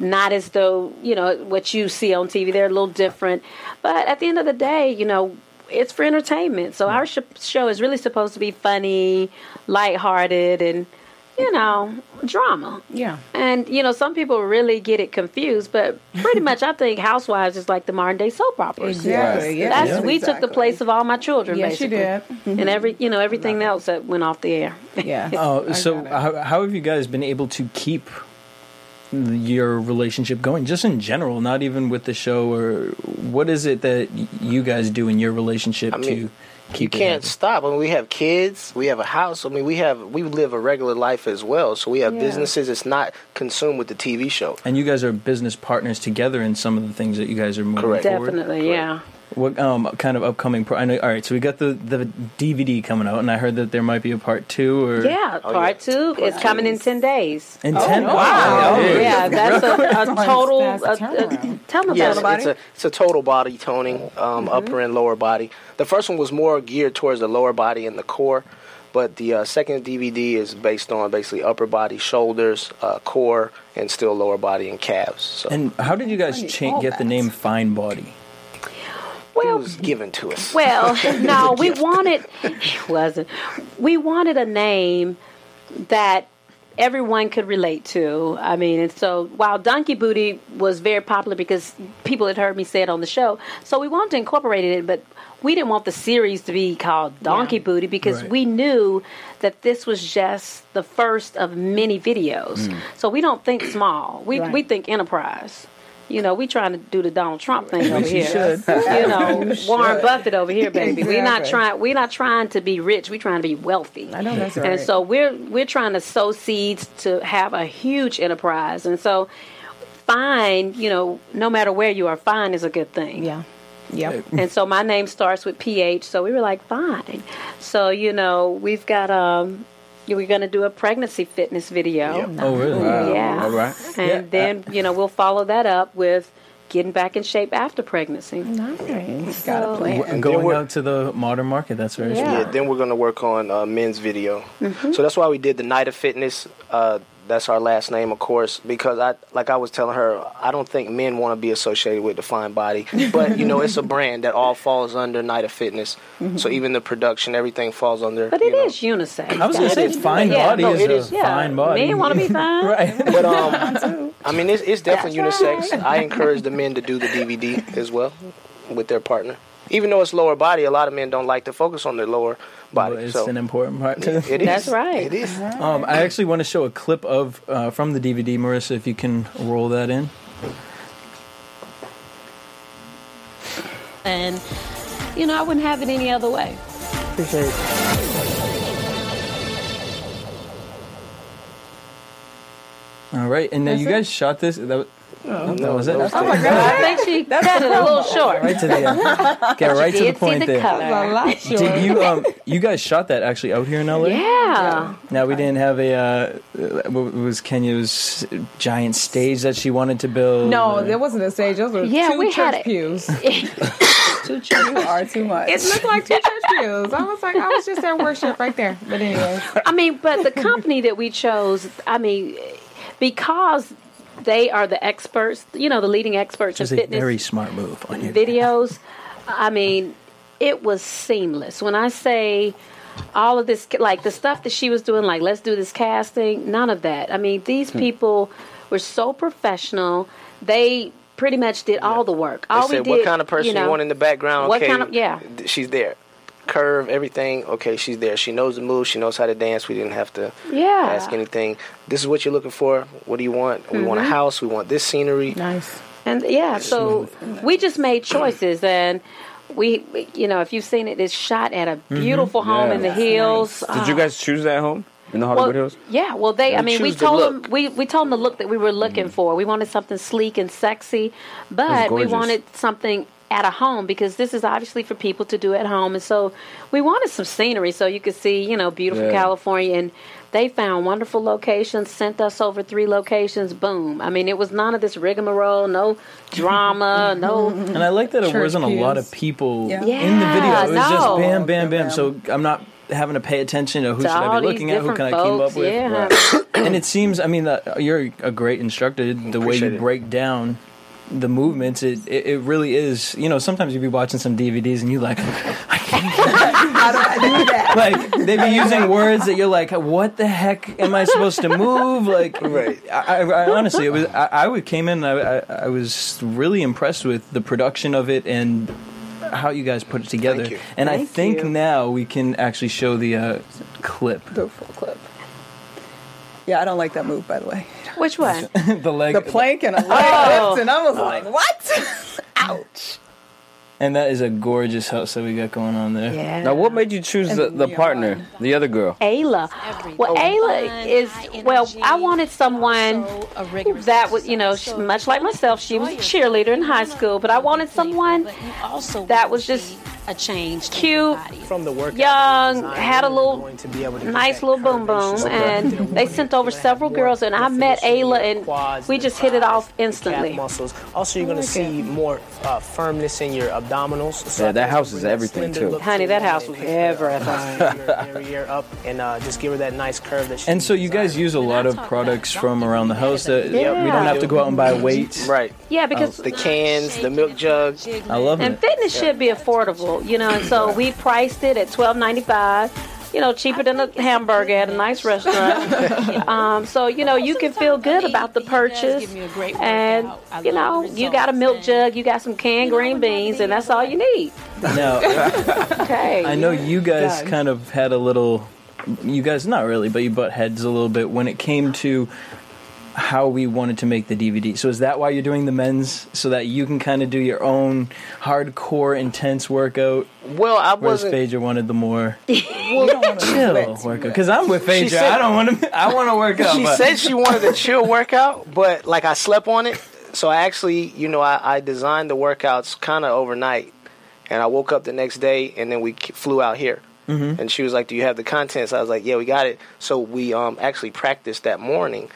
Speaker 5: not as though you know what you see on TV. They're a little different, but at the end of the day, you know, it's for entertainment. So our sh- show is really supposed to be funny, lighthearted, and you know, drama.
Speaker 3: Yeah.
Speaker 5: And you know, some people really get it confused, but pretty much, I think Housewives is like the modern day soap operas.
Speaker 3: Exactly. Yeah.
Speaker 5: That's
Speaker 7: Yeah.
Speaker 5: we took the place of all my children.
Speaker 3: Yes, you
Speaker 5: basically.
Speaker 3: did. Mm-hmm.
Speaker 5: And every you know everything else that went off the air.
Speaker 3: Yeah.
Speaker 2: Oh,
Speaker 3: I
Speaker 2: so how, how have you guys been able to keep your relationship going, just in general, not even with the show, or what is it that you guys do in your relationship
Speaker 6: I mean,
Speaker 2: to keep
Speaker 6: you can't
Speaker 2: happy?
Speaker 6: stop. I mean, we have kids, we have a house. I mean, we have we live a regular life as well. So we have
Speaker 5: Yeah.
Speaker 6: businesses. It's not consumed with the TV show.
Speaker 2: And you guys are business partners together in some of the things that you guys are moving
Speaker 6: Correct.
Speaker 2: forward.
Speaker 5: Definitely, yeah.
Speaker 2: What um, kind of upcoming? Pro- I know. All right, so we got the the DVD coming out, and I heard that there might be a part two or
Speaker 5: Yeah,
Speaker 6: Oh,
Speaker 5: part
Speaker 6: yeah.
Speaker 5: two is coming in ten days.
Speaker 2: in ten.
Speaker 3: wow.
Speaker 2: Oh,
Speaker 5: Yeah,
Speaker 2: yeah.
Speaker 5: that's a, a total. A, a,
Speaker 3: turnaround.
Speaker 5: tell me
Speaker 6: Yes,
Speaker 5: about it.
Speaker 6: it's a it's a total body toning, um, upper and lower body. The first one was more geared towards the lower body and the core, but the uh, second DVD is based on basically upper body, shoulders, uh, core, and still lower body and calves. So
Speaker 2: And how did you guys cha-
Speaker 3: all
Speaker 2: get the name Fine Body?
Speaker 6: It
Speaker 5: Well,
Speaker 6: was given to us.
Speaker 5: Well, no, we wanted it wasn't. We wanted a name that everyone could relate to. I mean, and so while Donkey Booty was very popular because people had heard me say it on the show, so we wanted to incorporate it, but we didn't want the series to be called Donkey Booty because
Speaker 2: Right.
Speaker 5: we knew that this was just the first of many videos. Hmm. So we don't think small. We
Speaker 3: Right.
Speaker 5: we think enterprise. You know, we trying to do the Donald Trump thing over
Speaker 2: you
Speaker 5: here.
Speaker 2: should.
Speaker 5: You know, Warren Buffett over here, baby. We're not trying. We're not trying to be rich. We're trying to be wealthy.
Speaker 3: I know that's right.
Speaker 5: And so we're we're trying to sow seeds to have a huge enterprise. And so, fine. You know, no matter where you are, fine is a good thing.
Speaker 3: Yeah. Yep.
Speaker 5: And so my name starts with PH. So we were like, fine. So you know, we've got um, we're going to do a pregnancy fitness video.
Speaker 2: Oh, really?
Speaker 5: Yeah.
Speaker 4: All right.
Speaker 5: And
Speaker 2: Yeah.
Speaker 5: then, you know, we'll follow that up with getting back in shape after pregnancy.
Speaker 3: Nice.
Speaker 7: Got a plan.
Speaker 6: And
Speaker 2: Going out to the modern market. That's very
Speaker 5: Yeah.
Speaker 2: smart.
Speaker 6: Yeah, then we're gonna work on uh, men's video.
Speaker 5: Mm-hmm.
Speaker 6: So that's why we did the Nida fitness. Uh, that's our last name, of course, because I, like I was telling her, I don't think men want to be associated with defined body, but you know, it's a brand that all falls under Nida fitness. So even the production, everything falls under.
Speaker 5: But it
Speaker 6: you know.
Speaker 5: is unisex.
Speaker 2: I was going to say,
Speaker 6: It is.
Speaker 2: fine
Speaker 5: Yeah,
Speaker 2: body
Speaker 6: no,
Speaker 2: is
Speaker 6: it
Speaker 2: a.
Speaker 5: Yeah.
Speaker 2: fine body.
Speaker 5: Men want to be fine.
Speaker 2: right.
Speaker 6: But um, I mean, it's, it's definitely unisex. I encourage the men to do the DVD as well with their partner. Even though it's lower body, a lot of men don't like to focus on their lower body.
Speaker 2: But it's
Speaker 6: so
Speaker 2: an important part. To
Speaker 6: it is.
Speaker 5: That's right.
Speaker 6: It is.
Speaker 2: Um, I actually want to show a clip of uh, from the DVD, Marissa. If you can roll that in.
Speaker 5: And, you know, I wouldn't have it any other way.
Speaker 2: Appreciate it. All right, and now you guys shot this. That, was- that was it.
Speaker 5: Oh my God. I think she cut it a little short.
Speaker 2: Right to the end. Get right to the point
Speaker 5: the
Speaker 2: there.
Speaker 5: color.
Speaker 3: A lot short.
Speaker 2: Did you um you guys shot that actually out here in LA?
Speaker 5: Yeah.
Speaker 2: Now we didn't have a uh, what was Kenya's giant stage that she wanted to build.
Speaker 3: No,
Speaker 2: or-
Speaker 3: there wasn't a stage. Those were
Speaker 5: Yeah,
Speaker 3: two
Speaker 5: we had
Speaker 3: church
Speaker 5: it.
Speaker 3: pews.
Speaker 7: Two children are too much.
Speaker 3: It looked like two church pews. I was like, I was just at worship right there. But anyway,
Speaker 5: I mean, but the company that we chose, I mean, because they are the experts, you know, the leading experts
Speaker 2: Which is
Speaker 5: in
Speaker 2: a
Speaker 5: fitness
Speaker 2: very smart move on your
Speaker 5: videos. I mean, it was seamless. When I say all of this, like the stuff that she was doing, like let's do this casting, none of that. I mean, these
Speaker 6: Hmm.
Speaker 5: people were so professional. They pretty much did all the work.
Speaker 6: They
Speaker 5: All we
Speaker 6: said,
Speaker 5: did,
Speaker 6: what kind of person you,
Speaker 5: know,
Speaker 6: want in the background?
Speaker 5: what
Speaker 6: okay,
Speaker 5: kind of- yeah.
Speaker 6: she's there. Curve, everything. Okay, she's there. She knows the moves. She knows how to dance. We didn't have to
Speaker 5: Yeah.
Speaker 6: ask anything. This is what you're looking for. What do you want? We
Speaker 5: Mm-hmm.
Speaker 6: want a house. We want this scenery.
Speaker 3: nice.
Speaker 5: And yeah, so we just made choices, and we, you know, if you've seen it, it's shot at a beautiful home
Speaker 4: Yeah.
Speaker 5: in the hills.
Speaker 4: Did you guys choose that home in the Hollywood
Speaker 5: well,
Speaker 4: Hills?
Speaker 5: yeah, well, they. I mean, we
Speaker 6: choose the
Speaker 5: told them we, we told them the look that we were looking for. We wanted something sleek and sexy, but we wanted something at a home because this is obviously for people to do at home, and so we wanted some scenery so you could see, you know, beautiful
Speaker 4: Yeah.
Speaker 5: California. And they found wonderful locations, sent us over three locations. Boom! I mean, it was none of this rigmarole, no drama, no.
Speaker 2: And I like that it wasn't a lot of people
Speaker 7: Yeah.
Speaker 2: in the video. It was
Speaker 5: Yeah,
Speaker 2: just bam, bam, bam.
Speaker 7: Bam.
Speaker 2: So I'm not having to pay attention to who
Speaker 5: To
Speaker 2: should I be looking at, who
Speaker 5: different
Speaker 2: can I keep up with.
Speaker 5: yeah.
Speaker 2: And it seems, I mean, that you're a great instructor. The way
Speaker 6: Appreciate
Speaker 2: you
Speaker 6: it.
Speaker 2: break down the movements, it, it it really is. You know, sometimes you be watching some DVDs and you like,
Speaker 7: How do I do that?
Speaker 2: like they be using words that you're like, what the heck am I supposed to move? Like,
Speaker 6: Right.
Speaker 2: I, I, I honestly, it was. I, I came in. I, I I was really impressed with the production of it and how you guys put it together.
Speaker 6: Thank you.
Speaker 2: And I think
Speaker 5: you.
Speaker 2: now we can actually show the uh, clip,
Speaker 7: The full clip. Yeah, I don't like that move, by the way.
Speaker 5: Which one?
Speaker 2: the leg,
Speaker 7: The plank and a leg
Speaker 5: Oh.
Speaker 7: lift, and I was like, oh. what? Ouch.
Speaker 2: and that is a gorgeous house that we got going on there.
Speaker 5: Yeah.
Speaker 4: Now, what made you choose the, the partner, the other girl?
Speaker 5: Ayla. Well, Ayla is well. I wanted someone that was, you know, much like myself. She was a cheerleader in high school, but I wanted someone that was just
Speaker 8: a change
Speaker 5: cute,
Speaker 9: From the workout
Speaker 5: young,
Speaker 9: design,
Speaker 5: had a little
Speaker 9: to be able to
Speaker 5: nice little boom boom,
Speaker 9: curvaceous
Speaker 5: and
Speaker 9: look. You know,
Speaker 5: they sent over several girls, and I met Ayla, and
Speaker 9: quads,
Speaker 5: we
Speaker 9: the
Speaker 5: just hit it off instantly.
Speaker 9: muscles. Also, you're going to see more uh, firmness in your abdominals. So
Speaker 4: Yeah, that
Speaker 9: think
Speaker 4: house is everything, too.
Speaker 9: look
Speaker 5: Honey, that house was
Speaker 9: pick the,
Speaker 5: everything.
Speaker 9: your up and uh, just give her that nice curve that she
Speaker 2: And so you guys use a lot of products from around the house that we don't have to go out and buy weights.
Speaker 6: Right.
Speaker 5: Yeah, because
Speaker 6: The cans, the milk jugs.
Speaker 2: I love it.
Speaker 5: And fitness should be affordable, you know. And so we priced it at twelve ninety five. You know, cheaper than a hamburger at a nice restaurant. um, so you know, you can feel good about the purchase. And you know, you got a milk jug, you got some canned green beans, and that's all you need.
Speaker 2: Now,
Speaker 5: Okay.
Speaker 2: I know you guys kind of had a little. You guys, not really, but you butt heads a little bit when it came to how we wanted to make the DVD. So is that why you're doing the men's so that you can kind of do your own hardcore, intense workout?
Speaker 6: Well, I wasn't.
Speaker 2: Phaedra wanted the more
Speaker 7: You don't
Speaker 2: chill workout. Because I'm with Phaedra,
Speaker 6: said-
Speaker 2: I don't want to. I want to work out.
Speaker 6: She
Speaker 2: but
Speaker 6: said she wanted a chill workout, but like I slept on it. So I actually, you know, I, I designed the workouts kind of overnight, and I woke up the next day, and then we flew out here. Mm-hmm. And she was like, "Do you have the contents?" I was like, "Yeah, we got it." So we um, actually practiced that morning.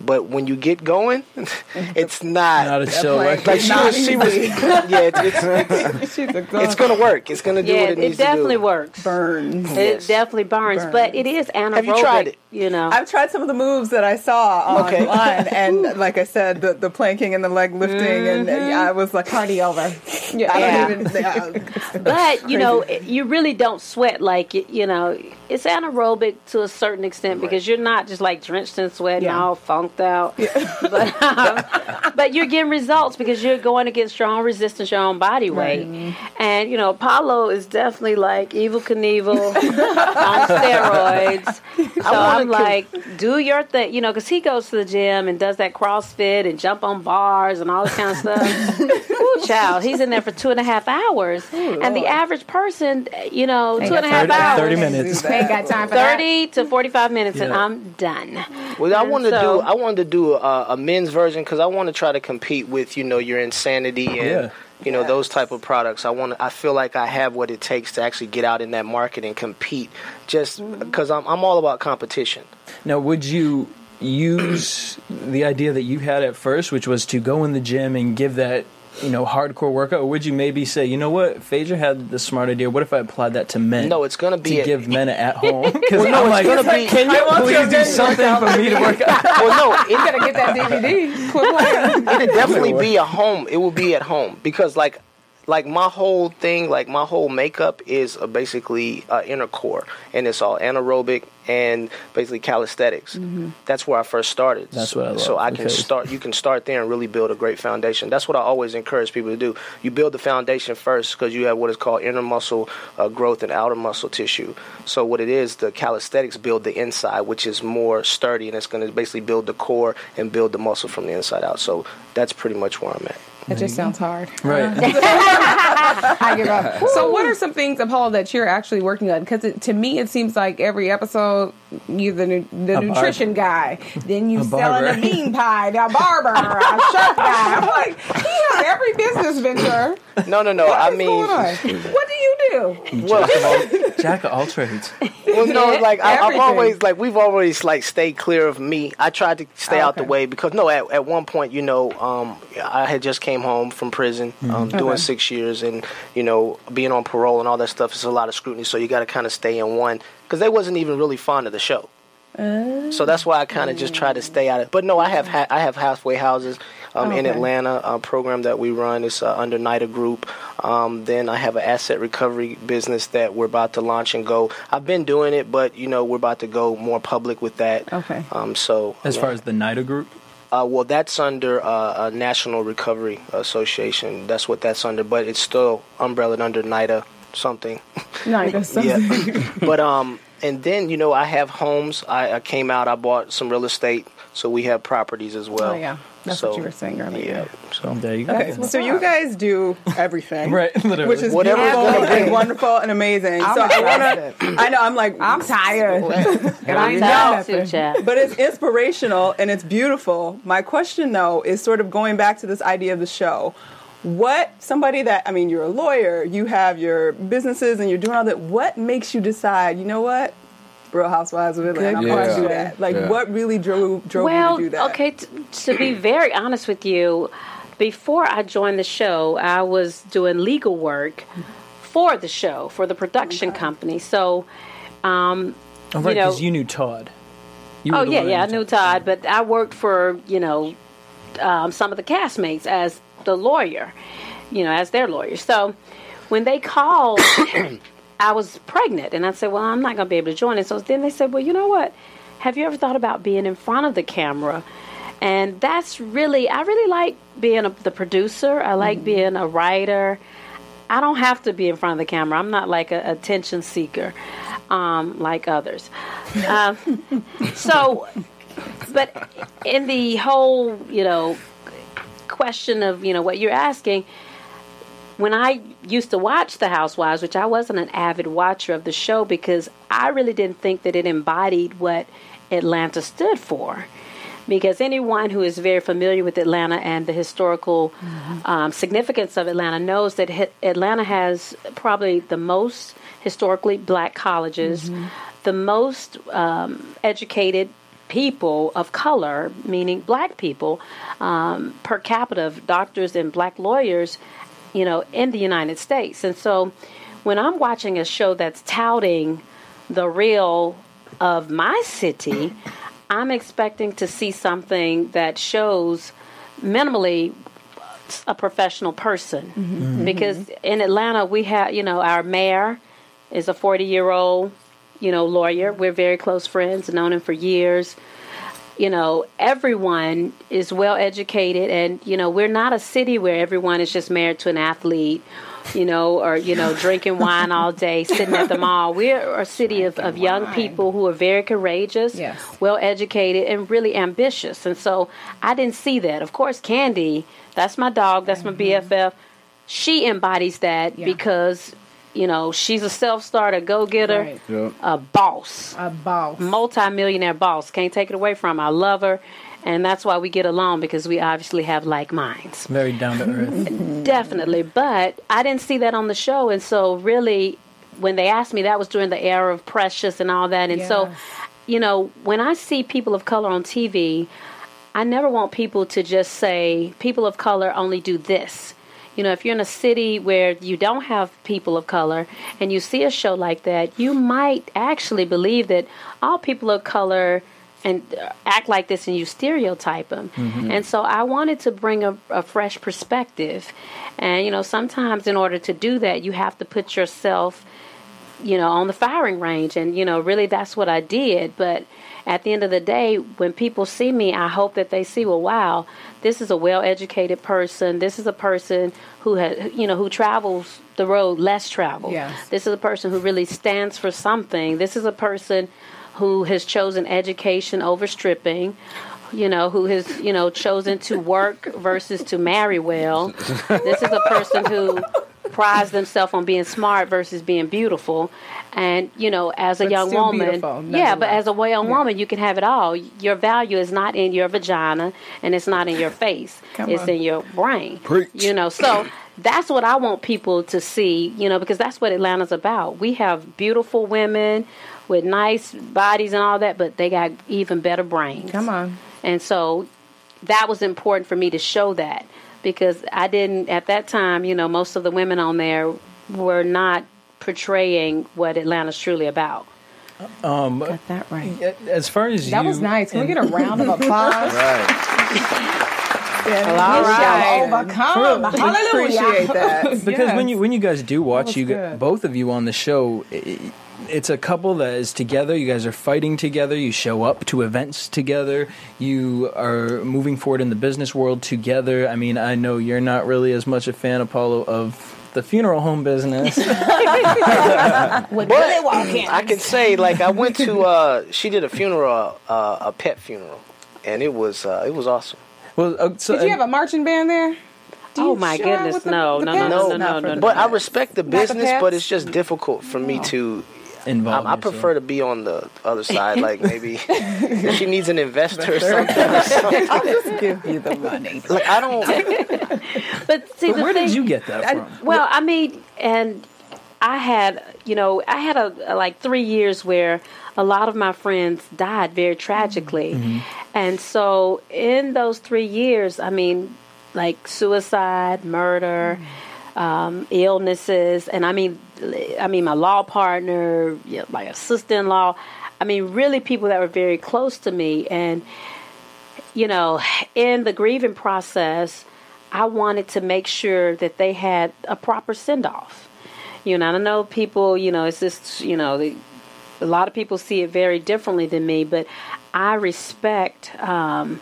Speaker 6: But when you get going, it's not.
Speaker 2: Not a chill
Speaker 6: like,
Speaker 2: like
Speaker 6: she was, she was, yeah, it's, it's, it's, it's gonna work. It's gonna do
Speaker 5: yeah,
Speaker 6: what it
Speaker 5: it
Speaker 6: needs
Speaker 5: definitely
Speaker 6: to do.
Speaker 5: works.
Speaker 7: Burns.
Speaker 5: It definitely burns, but it is anaerobic.
Speaker 6: Have you tried it?
Speaker 5: You know,
Speaker 7: I've tried some of the moves that I saw
Speaker 6: Okay.
Speaker 7: online, and like I said, the, the planking and the leg lifting, and mm-hmm. I was like,
Speaker 3: Party over.
Speaker 7: yeah, I
Speaker 5: Yeah.
Speaker 7: don't even. Yeah,
Speaker 5: but you know, you really don't sweat like. You know, it's anaerobic to a certain extent because you're not just like drenched in sweat and all funked out. But um, but you're getting results because you're going against your own resistance, your own body weight. And you know, Apollo is definitely like Evel Knievel on steroids. So I'm like, do your thing, you know, because he goes to the gym and does that CrossFit and jump on bars and all this kind of stuff. Ooh, child, he's in there for two and a half hours, and the average person, you know, two and a half
Speaker 2: 30,
Speaker 5: hours.
Speaker 2: 30 minutes.
Speaker 3: Ain't got time for that.
Speaker 5: 30 to 45 minutes and I'm done.
Speaker 6: Well, I
Speaker 5: And
Speaker 6: wanted to
Speaker 5: so-
Speaker 6: do I wanted to do a, a men's version because I want to try to compete with you know your insanity and
Speaker 2: Yeah.
Speaker 6: you know those type of products. I want I feel like I have what it takes to actually get out in that market and compete. Just mm-hmm. because I'm I'm all about competition.
Speaker 2: Now, would you use the idea that you had at first, which was to go in the gym and give that, you know, hardcore workout, or would you maybe say, you know what, Phaedra had the smart idea. What if I applied that to men?
Speaker 6: No, it's gonna be
Speaker 2: to
Speaker 6: a-
Speaker 2: give men at home. Because
Speaker 6: Well, no,
Speaker 2: I'm
Speaker 6: it's
Speaker 2: like,
Speaker 6: gonna be-
Speaker 2: can you please do something for me to work out?
Speaker 6: well, no, it,
Speaker 3: You gotta get that DVD.
Speaker 6: It'll definitely be a home. It will be at home because like like my whole thing, like my whole makeup is uh, basically uh, inner core, and it's all anaerobic and basically calisthenics. That's where I first started.
Speaker 2: That's
Speaker 6: so,
Speaker 2: what I love,
Speaker 6: So I can
Speaker 2: because-
Speaker 6: start. You can start there and really build a great foundation. That's what I always encourage people to do. You build the foundation first because you have what is called inner muscle uh, growth and outer muscle tissue. So what it is, the calisthenics build the inside, which is more sturdy, and it's going to basically build the core and build the muscle from the inside out. So that's pretty much where I'm at.
Speaker 3: It just sounds hard.
Speaker 2: Right.
Speaker 3: I give up. So, what are some things, Apollo, that you're actually working on? Because to me, it seems like every episode, you're the, nu- the
Speaker 2: A
Speaker 3: nutrition guy, then you
Speaker 2: A
Speaker 3: selling
Speaker 2: barber.
Speaker 3: a bean pie, a barber, a shirt guy. I'm like, he has every business venture.
Speaker 6: No, no, no. I
Speaker 3: What's
Speaker 6: mean,
Speaker 3: going on? what do you do?
Speaker 6: well,
Speaker 2: Jack of all trades.
Speaker 6: well, no, like I, I've
Speaker 3: Everything.
Speaker 6: always like we've always like stayed clear of me. I tried to stay out the
Speaker 3: Okay.
Speaker 6: way because no, at, at one point, you know, um, I had just came home from prison, um, doing
Speaker 3: Okay.
Speaker 6: six years, and you know, being on parole and all that stuff is a lot of scrutiny. So you got to kind of stay in one because they wasn't even really fond of the show. So that's why I kind of just try to stay out of. But no, I have ha- I have halfway houses um, in Atlanta. A program that we run is uh, under NIDA Group. Um, then I have an asset recovery business that we're about to launch and go. I've been doing it, but you know we're about to go more public with that.
Speaker 3: Okay.
Speaker 6: Um, so
Speaker 2: As
Speaker 6: yeah.
Speaker 2: far as the NIDA group,
Speaker 6: Uh, well, that's under uh, a National Recovery Association. That's what that's under, but it's still umbrellaed under NIDA something.
Speaker 3: No, that's
Speaker 6: yeah. but um, and then you know I have homes. I, I came out. I bought some real estate, so we have properties as well.
Speaker 3: Oh, yeah. That's
Speaker 6: so,
Speaker 3: what you were saying earlier.
Speaker 6: Yeah. So
Speaker 2: there you go.
Speaker 7: Okay, so you guys do everything,
Speaker 2: Right, literally.
Speaker 7: Which is
Speaker 6: Whatever it's
Speaker 7: beautiful
Speaker 6: gonna be.
Speaker 7: and wonderful and amazing.
Speaker 3: I'm
Speaker 7: so I wanna, I know I'm like,
Speaker 3: I'm tired. and I ain't
Speaker 5: No,
Speaker 3: done
Speaker 5: too,
Speaker 3: nothing.
Speaker 5: Chad.
Speaker 7: but it's inspirational and it's beautiful. My question though is sort of going back to this idea of the show. What somebody that I mean, you're a lawyer, you have your businesses, and you're doing all that. What makes you decide? You know what? Real Housewives of Atlanta. I'm going to do that. Like,
Speaker 4: Yeah.
Speaker 7: what really drove drove
Speaker 5: well,
Speaker 7: you to do that?
Speaker 5: okay, t- to be very honest with you, before I joined the show, I was doing legal work for the show, for the production company. So, um,
Speaker 2: Oh, right,
Speaker 5: you know-
Speaker 2: because you knew Todd. You
Speaker 5: oh yeah, yeah, I
Speaker 2: that
Speaker 5: knew Todd, but I worked for you know um, some of the castmates as the lawyer, you know, as their lawyer. So when they called, I was pregnant, and I said, "Well, I'm not going to be able to join it." So then they said, "Well, you know what? Have you ever thought about being in front of the camera?" And that's really, I really like being a, the producer. I like being a writer. I don't have to be in front of the camera. I'm not like a attention seeker, um, like others. Um, so, but in the whole, you know, question of you know what you're asking, when I used to watch The Housewives, which I wasn't an avid watcher of the show because I really didn't think that it embodied what Atlanta stood for. Because anyone who is very familiar with Atlanta and the historical um, significance of Atlanta knows that hi- Atlanta has probably the most historically black colleges, the most um, educated people of color, meaning black people, um, per capita of doctors and black lawyers, you know, in the United States. And so when I'm watching a show that's touting the real of my city, I'm expecting to see something that shows minimally a professional person.
Speaker 3: Mm-hmm.
Speaker 5: Because in Atlanta, we have, you know, our mayor is a 40 year old, you know, lawyer. We're very close friends, known him for years. You know, everyone is well educated, and, you know, we're not a city where everyone is just married to an athlete you know, or you know, drinking wine all day, sitting at the mall. We're a city of, of young
Speaker 3: wine.
Speaker 5: people who are very courageous,
Speaker 3: Yes.
Speaker 5: well educated, and really ambitious. And so I didn't see that. Of course, Kandi, that's my dog, that's my BFF. She embodies that
Speaker 3: Mm-hmm. Yeah.
Speaker 5: because, you know, she's a self starter, go getter,
Speaker 3: Right.
Speaker 4: Yeah.
Speaker 5: a boss,
Speaker 3: A boss.
Speaker 5: multi-millionaire boss. Can't take it away from her. I love her. And that's why we get along because we obviously have like minds.
Speaker 2: Very down to earth.
Speaker 5: Definitely, but I didn't see that on the show, and so really, when they asked me, that was during the era of Precious and all that, and so, you know, when I see people of color on TV, I never want people to just say people of color only do this. You know, if you're in a city where you don't have people of color and you see a show like that, you might actually believe that all people of color and uh, act like this and you stereotype them. And so I wanted to bring a, a fresh perspective. And, you know, sometimes in order to do that, you have to put yourself you know, on the firing range. And, you know, really that's what I did. But at the end of the day, when people see me, I hope that they see, well, wow, this is a well educated person. This is a person who has, you know, who travels the road less traveled.
Speaker 3: Yes.
Speaker 5: This is a person who really stands for something. This is a person who has chosen education over stripping. You know, who has, you know, chosen to work versus to marry well. This is a person who prides themselves on being smart versus being beautiful. And, you know, as a
Speaker 3: But
Speaker 5: young woman, yeah, but as a
Speaker 3: nonetheless.
Speaker 5: young woman, you can have it all. Your value is not in your vagina and it's not in your face,
Speaker 3: Come
Speaker 5: it's
Speaker 3: on.
Speaker 5: in your brain.
Speaker 4: Preach.
Speaker 5: You know, so that's what I want people to see, you know, because that's what Atlanta's about. We have beautiful women with nice bodies and all that, but they got even better brains.
Speaker 3: Come on.
Speaker 5: And so that was important for me to show that because I didn't, at that time, you know, most of the women on there were not portraying what Atlanta's truly about.
Speaker 3: Um, got that right.
Speaker 2: As far as
Speaker 3: That
Speaker 2: you,
Speaker 3: was nice. Can we get a round of applause?
Speaker 4: Right.
Speaker 3: All right. Overcome.
Speaker 7: We
Speaker 3: Hallelujah.
Speaker 7: appreciate that.
Speaker 2: because when you when you guys do watch you
Speaker 3: good.
Speaker 2: both of you on the show i- it's a couple that is together you guys are fighting together you show up to events together you are moving forward in the business world together i mean i know you're not really as much a fan apollo of the funeral home business
Speaker 3: With Billy Walking.
Speaker 6: I can say like I went to uh she did a funeral uh, a pet funeral and it was uh, it was awesome.
Speaker 2: well uh, so,
Speaker 3: Did you have a marching band there?
Speaker 5: Oh my goodness,
Speaker 3: the-
Speaker 5: no,
Speaker 3: the
Speaker 5: no,
Speaker 3: pets?
Speaker 5: no, no,
Speaker 6: No,
Speaker 5: no,
Speaker 7: not
Speaker 5: no,
Speaker 7: for
Speaker 5: no,
Speaker 7: the
Speaker 6: But I respect the
Speaker 3: the
Speaker 6: business, but it's just difficult for me to.
Speaker 2: Involved
Speaker 6: I, I prefer to be on the other side, like maybe if she needs an investor or something. Or something.
Speaker 7: I'll just give you the money.
Speaker 6: Like I don't.
Speaker 5: But see,
Speaker 2: but
Speaker 5: the
Speaker 2: where
Speaker 5: thing,
Speaker 2: did you get that from
Speaker 5: Well, I mean, and I had, you know, I had a, a like three years where a lot of my friends died very tragically,
Speaker 2: Mm-hmm.
Speaker 5: and so in those three years, I mean, like suicide, murder. Um, illnesses, and I mean, I mean, my law partner, my sister-in-law. I mean, really, people that were very close to me, and you know, in the grieving process, I wanted to make sure that they had a proper send off. You know, I know people, you know, it's just, you know, a lot of people see it very differently than me, but I respect um,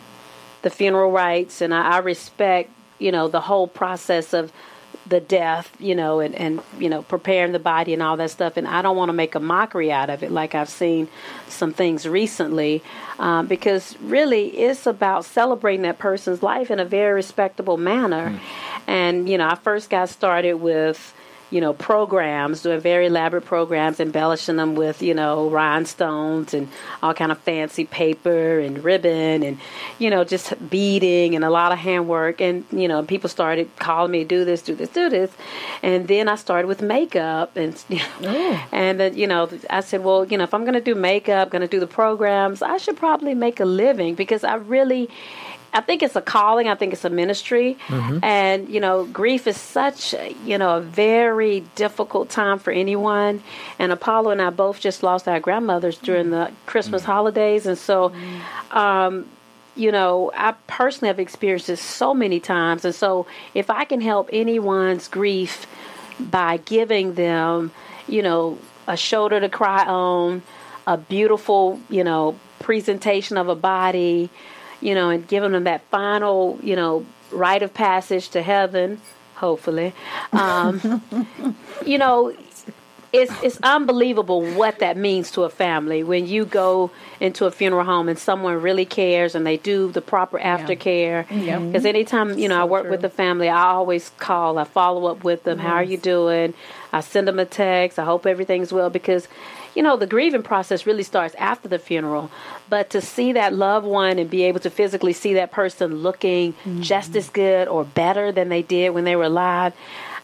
Speaker 5: the funeral rites and I, I respect, you know, the whole process of the death, you know, and, and you know, preparing the body and all that stuff. And I don't want to make a mockery out of it, like I've seen some things recently, um, because really it's about celebrating that person's life in a very respectable manner. And you know, I first got started with you know, programs, doing very elaborate programs, embellishing them with, you know, rhinestones and all kind of fancy paper and ribbon and, you know, just beading and a lot of handwork. And, you know, people started calling me, do this, do this, do this. And then I started with makeup and, you know, oh. and then, you know, I said, well, you know, if I'm going to do makeup, going to do the programs, I should probably make a living because I really, I think it's a calling. I think it's a ministry, mm-hmm. and you know, grief is such you know a very difficult time for anyone. And Apollo and I both just lost our grandmothers during the Christmas mm. holidays, and so. Mm. Um, you know, I personally have experienced this so many times, and so if I can help anyone's grief by giving them, you know, a shoulder to cry on, a beautiful, you know, presentation of a body, you know, and giving them that final, you know, rite of passage to heaven, hopefully. Um, you know, it's it's unbelievable what that means to a family when you go into a funeral home and someone really cares and they do the proper aftercare. Because anytime you know I work with the family, I always call, I follow up with them. How are you doing? I send them a text. I hope everything's well because you know the grieving process really starts after the funeral. But to see that loved one and be able to physically see that person looking mm-hmm. just as good or better than they did when they were alive.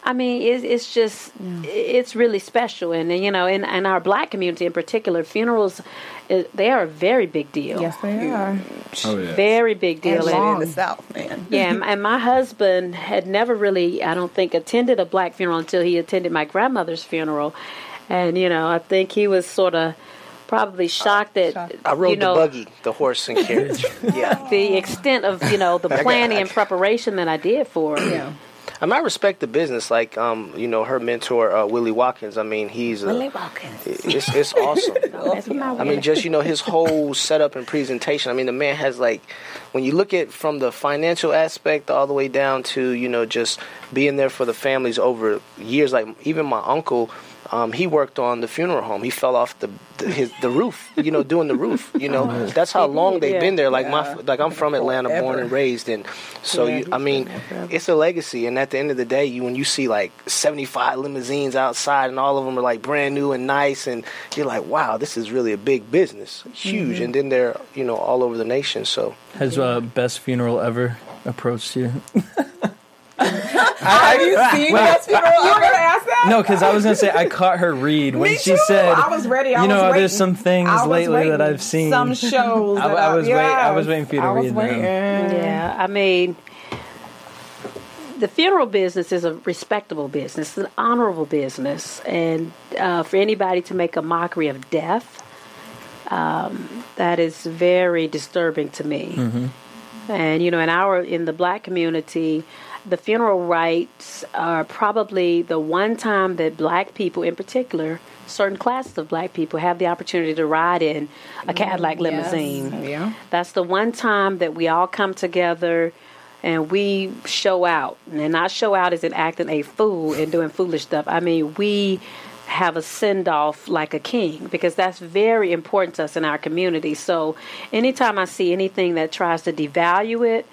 Speaker 5: I mean, it's, it's just, it's really special. And, you know, in, in our black community in particular, funerals, they are a very big deal.
Speaker 3: Yes, they are.
Speaker 4: Oh yeah.
Speaker 5: Very big deal.
Speaker 7: Especially
Speaker 5: And-
Speaker 7: in the South, man.
Speaker 5: yeah, and- and my husband had never really, I don't think, attended a black funeral until he attended my grandmother's funeral. And, you know, I think he was sort of probably shocked at,
Speaker 6: I rode
Speaker 5: you know,
Speaker 6: the buggy, the horse and carriage. yeah.
Speaker 5: the extent of, you know, the planning and preparation that I did for it.
Speaker 3: Yeah.
Speaker 6: I mean, I respect the business. Like, um, you know, her mentor, uh, Willie Watkins. I mean, he's a, it's it's awesome.
Speaker 5: That's
Speaker 6: I mean, just you know, his whole setup and presentation. I mean, the man has like, when you look at from the financial aspect all the way down to you know just being there for the families over years. Like even my uncle, um, he worked on the funeral home. He fell off the, the his the roof. You know, doing the roof. You know, that's how long they've
Speaker 5: Yeah.
Speaker 6: been there. Like my like I'm from Atlanta, born and raised, and so
Speaker 5: Yeah,
Speaker 6: you, I mean, it's a legacy. And at the end of the day, you when you see like 75 limousines outside, and all of them are like brand new and nice, and you're like, wow, this is really a big business, huge. And then they're you know all over the nation. So
Speaker 2: Has uh, best funeral ever approached you?
Speaker 3: Have you seen that funeral? You were gonna ask that?
Speaker 2: No, because I was gonna say I caught her read when
Speaker 3: Me
Speaker 2: she
Speaker 3: too.
Speaker 2: said,
Speaker 3: I was ready. I
Speaker 2: you know,
Speaker 3: was
Speaker 2: there's some things
Speaker 3: I was
Speaker 2: lately that. I've seen.
Speaker 3: Some shows.
Speaker 2: I- I was wait- I was waiting for you to
Speaker 3: I was
Speaker 2: read them.
Speaker 5: Yeah, I mean, the funeral business is a respectable business, it's an honorable business, and uh, for anybody to make a mockery of death, um, that is very disturbing to me. And you know, in our in the black community, the funeral rites are probably the one time that black people, in particular, certain classes of black people, have the opportunity to ride in a Cadillac mm, limousine.
Speaker 3: Yeah.
Speaker 5: That's the one time that we all come together and we show out. And not show out is in acting a fool and doing foolish stuff. I mean, we have a send off like a king because that's very important to us in our community. So anytime I see anything that tries to devalue it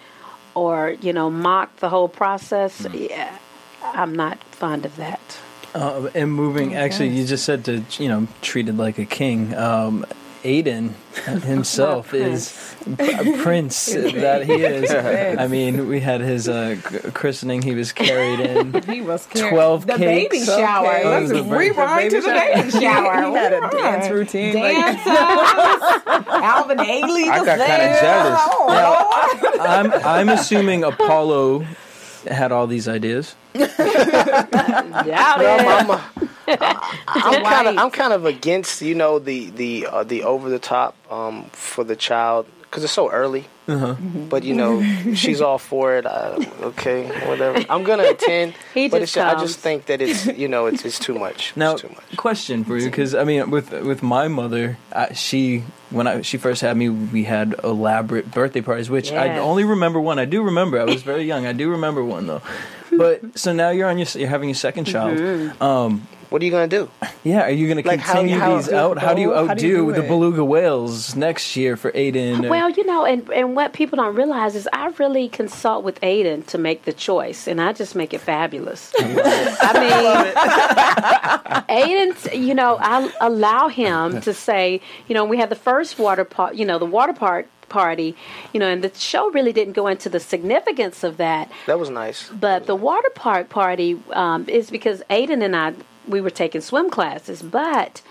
Speaker 5: or, you know, mock the whole process, yeah, I'm not fond of that.
Speaker 2: Uh, and moving, actually, you just said to you know treated like a king. Um, Ayden himself is a prince that he is. I mean, we had his uh, christening. He was carried in.
Speaker 3: He was carrying-
Speaker 2: 12
Speaker 3: the
Speaker 2: cakes.
Speaker 3: baby shower.
Speaker 7: Okay.
Speaker 2: That
Speaker 3: Let's
Speaker 2: was the very-
Speaker 3: rewind to the baby shower.
Speaker 7: He had a dance routine. like-
Speaker 3: Dance Alvin Ailey
Speaker 4: I
Speaker 3: was
Speaker 4: got kinda jealous.
Speaker 3: Oh, Lord.
Speaker 2: I'm I'm assuming Apollo had all these ideas.
Speaker 5: Doubt
Speaker 6: Well,
Speaker 5: it.
Speaker 6: I'm, kind of I'm kind of against you know the the uh, the over the top um, for the child because it's so early. But you know she's all for it. I, okay, whatever. I'm gonna attend,
Speaker 5: He
Speaker 6: but
Speaker 5: just
Speaker 6: it's, I just think that it's you know it's it's too much.
Speaker 2: Now,
Speaker 6: it's too much.
Speaker 2: question for you, because I mean, with with my mother, uh, she when I she first had me, we had elaborate birthday parties, which I only remember one. I do remember. I was very young. I do remember one though. But so now you're on your you're having your second child.
Speaker 5: Mm-hmm.
Speaker 2: Um,
Speaker 6: What are you gonna do?
Speaker 2: Yeah, are you going to
Speaker 6: Like, how-
Speaker 2: continue
Speaker 6: how-
Speaker 2: these out? How do you
Speaker 7: how do you
Speaker 2: outdo
Speaker 7: do
Speaker 2: the beluga whales next year for Ayden? or-
Speaker 5: Well, you know, and, and what people don't realize is I really consult with Ayden to make the choice, and I just make it fabulous. I mean, Ayden, you know, I allow him to say, you know, we had the first water park, you know, the water park party, you know, and the show really didn't go into the significance of that.
Speaker 6: That was nice.
Speaker 5: But the water park party um, is because Ayden and I we were taking swim classes, but.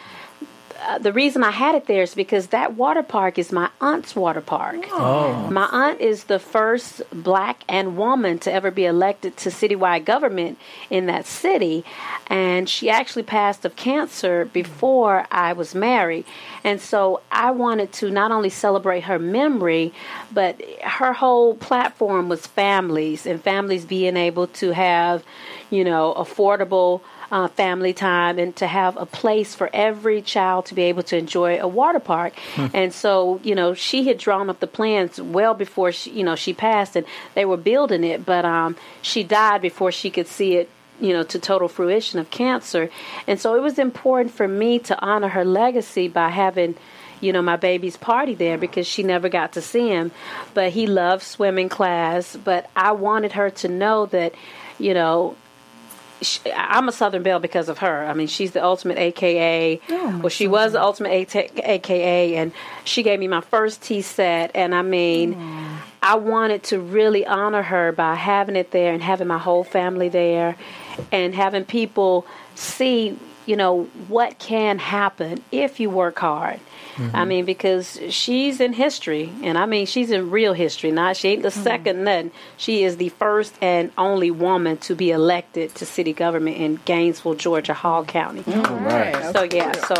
Speaker 5: Uh, the reason I had it there is because that water park is my aunt's water park.
Speaker 2: oh,
Speaker 5: My aunt is the first black and woman to ever be elected to citywide government in that city. And she actually passed of cancer before I was married. And so I wanted to not only celebrate her memory, but her whole platform was families and families being able to have, you know, affordable uh, family time and to have a place for every child to be able to enjoy a water park. And so, you know, she had drawn up the plans well before she, you know, she passed and they were building it, but um, she died before she could see it you know, to total fruition of cancer. And so it was important for me to honor her legacy by having, you know, my baby's party there because she never got to see him. But he loved swimming class. But I wanted her to know that, you know, sh I'm a Southern Belle because of her. I mean, she's the ultimate AKA. Oh, well, she was the ultimate AT- AKA, and she gave me my first tea set. And I mean, I wanted to really honor her by having it there and having my whole family there, and having people see, you know, what can happen if you work hard. I mm-hmm. mean, because she's in history, and I mean, she's in real history. Not she ain't the mm-hmm. second nothing. She is the first and only woman to be elected to city government in Gainesville, Georgia, Hall County.
Speaker 7: Right.
Speaker 5: So yeah, so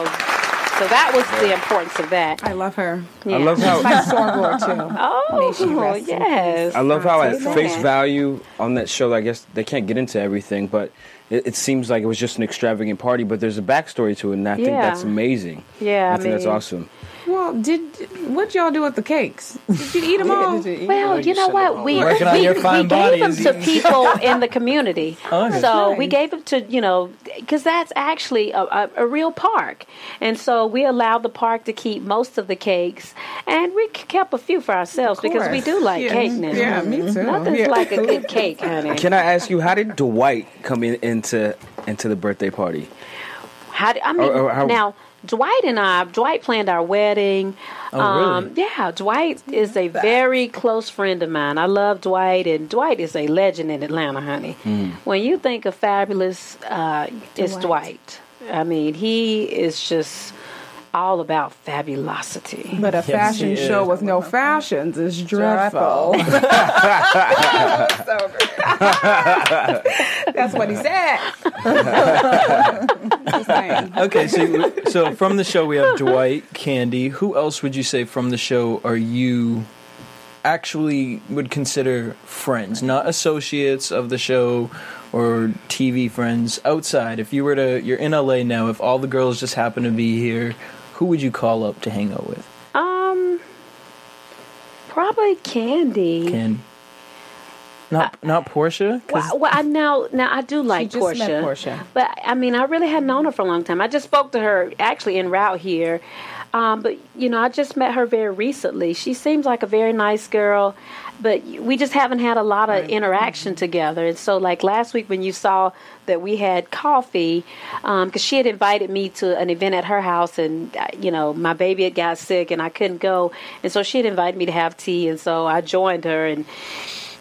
Speaker 5: so that was the importance of that.
Speaker 3: I love her.
Speaker 5: Yeah.
Speaker 4: I love how
Speaker 3: My soror too.
Speaker 5: Oh,
Speaker 3: she rest in
Speaker 5: yes.
Speaker 4: I love how at face value on that show, I guess they can't get into everything, but it, it seems like it was just an extravagant party. But there's a backstory to it, and I think that's amazing.
Speaker 5: Yeah,
Speaker 4: I,
Speaker 5: I
Speaker 4: think that's awesome.
Speaker 3: Well, did what y'all do with the cakes? Did you eat them all?
Speaker 5: Well, you know what? We
Speaker 2: Working
Speaker 5: we, we gave them to people in the community.
Speaker 2: Oh, that's
Speaker 5: so we gave them to you know because that's actually a, a, a real park, and so we allowed the park to keep most of the cakes, and we kept a few for ourselves because we do like
Speaker 3: Yeah.
Speaker 5: cake now.
Speaker 3: Yeah, me too.
Speaker 5: Nothing's
Speaker 3: Yeah.
Speaker 5: like a good cake, honey.
Speaker 4: Can I ask you, how did Dwight come in, into into the birthday party?
Speaker 5: How do, I mean
Speaker 4: Or- or how-
Speaker 5: now? Dwight and I, Dwight planned our wedding.
Speaker 2: Oh,
Speaker 5: um, Yeah, Dwight is a very close friend of mine. I love Dwight, and Dwight is a legend in Atlanta, honey. When you think of fabulous, uh, it's Dwight. I mean, he is just all about fabulosity.
Speaker 3: But a
Speaker 2: he
Speaker 3: fashion
Speaker 2: is.
Speaker 3: show with no fashions is dreadful. That's what he said.
Speaker 2: Okay, so so from the show we have Dwight, Kandi. Who else would you say from the show are you actually would consider friends, not associates of the show or TV friends outside? If you were to you're in LA now, if all the girls just happen to be here, who would you call up to hang out with?
Speaker 5: Um, probably Kandi.
Speaker 2: Can not not Porsha.
Speaker 5: Well, well, I know now. I do like
Speaker 3: just
Speaker 5: Porsha,
Speaker 3: met Porsha.
Speaker 5: but I mean, I really hadn't known her for a long time. I just spoke to her actually en route here, um, but you know, I just met her very recently. She seems like a very nice girl, but we just haven't had a lot of interaction together. And so, like last week when you saw that we had coffee, because she had invited me to an event at her house, and uh, you know, my baby had got sick and I couldn't go, and so she had invited me to have tea, and so I joined her and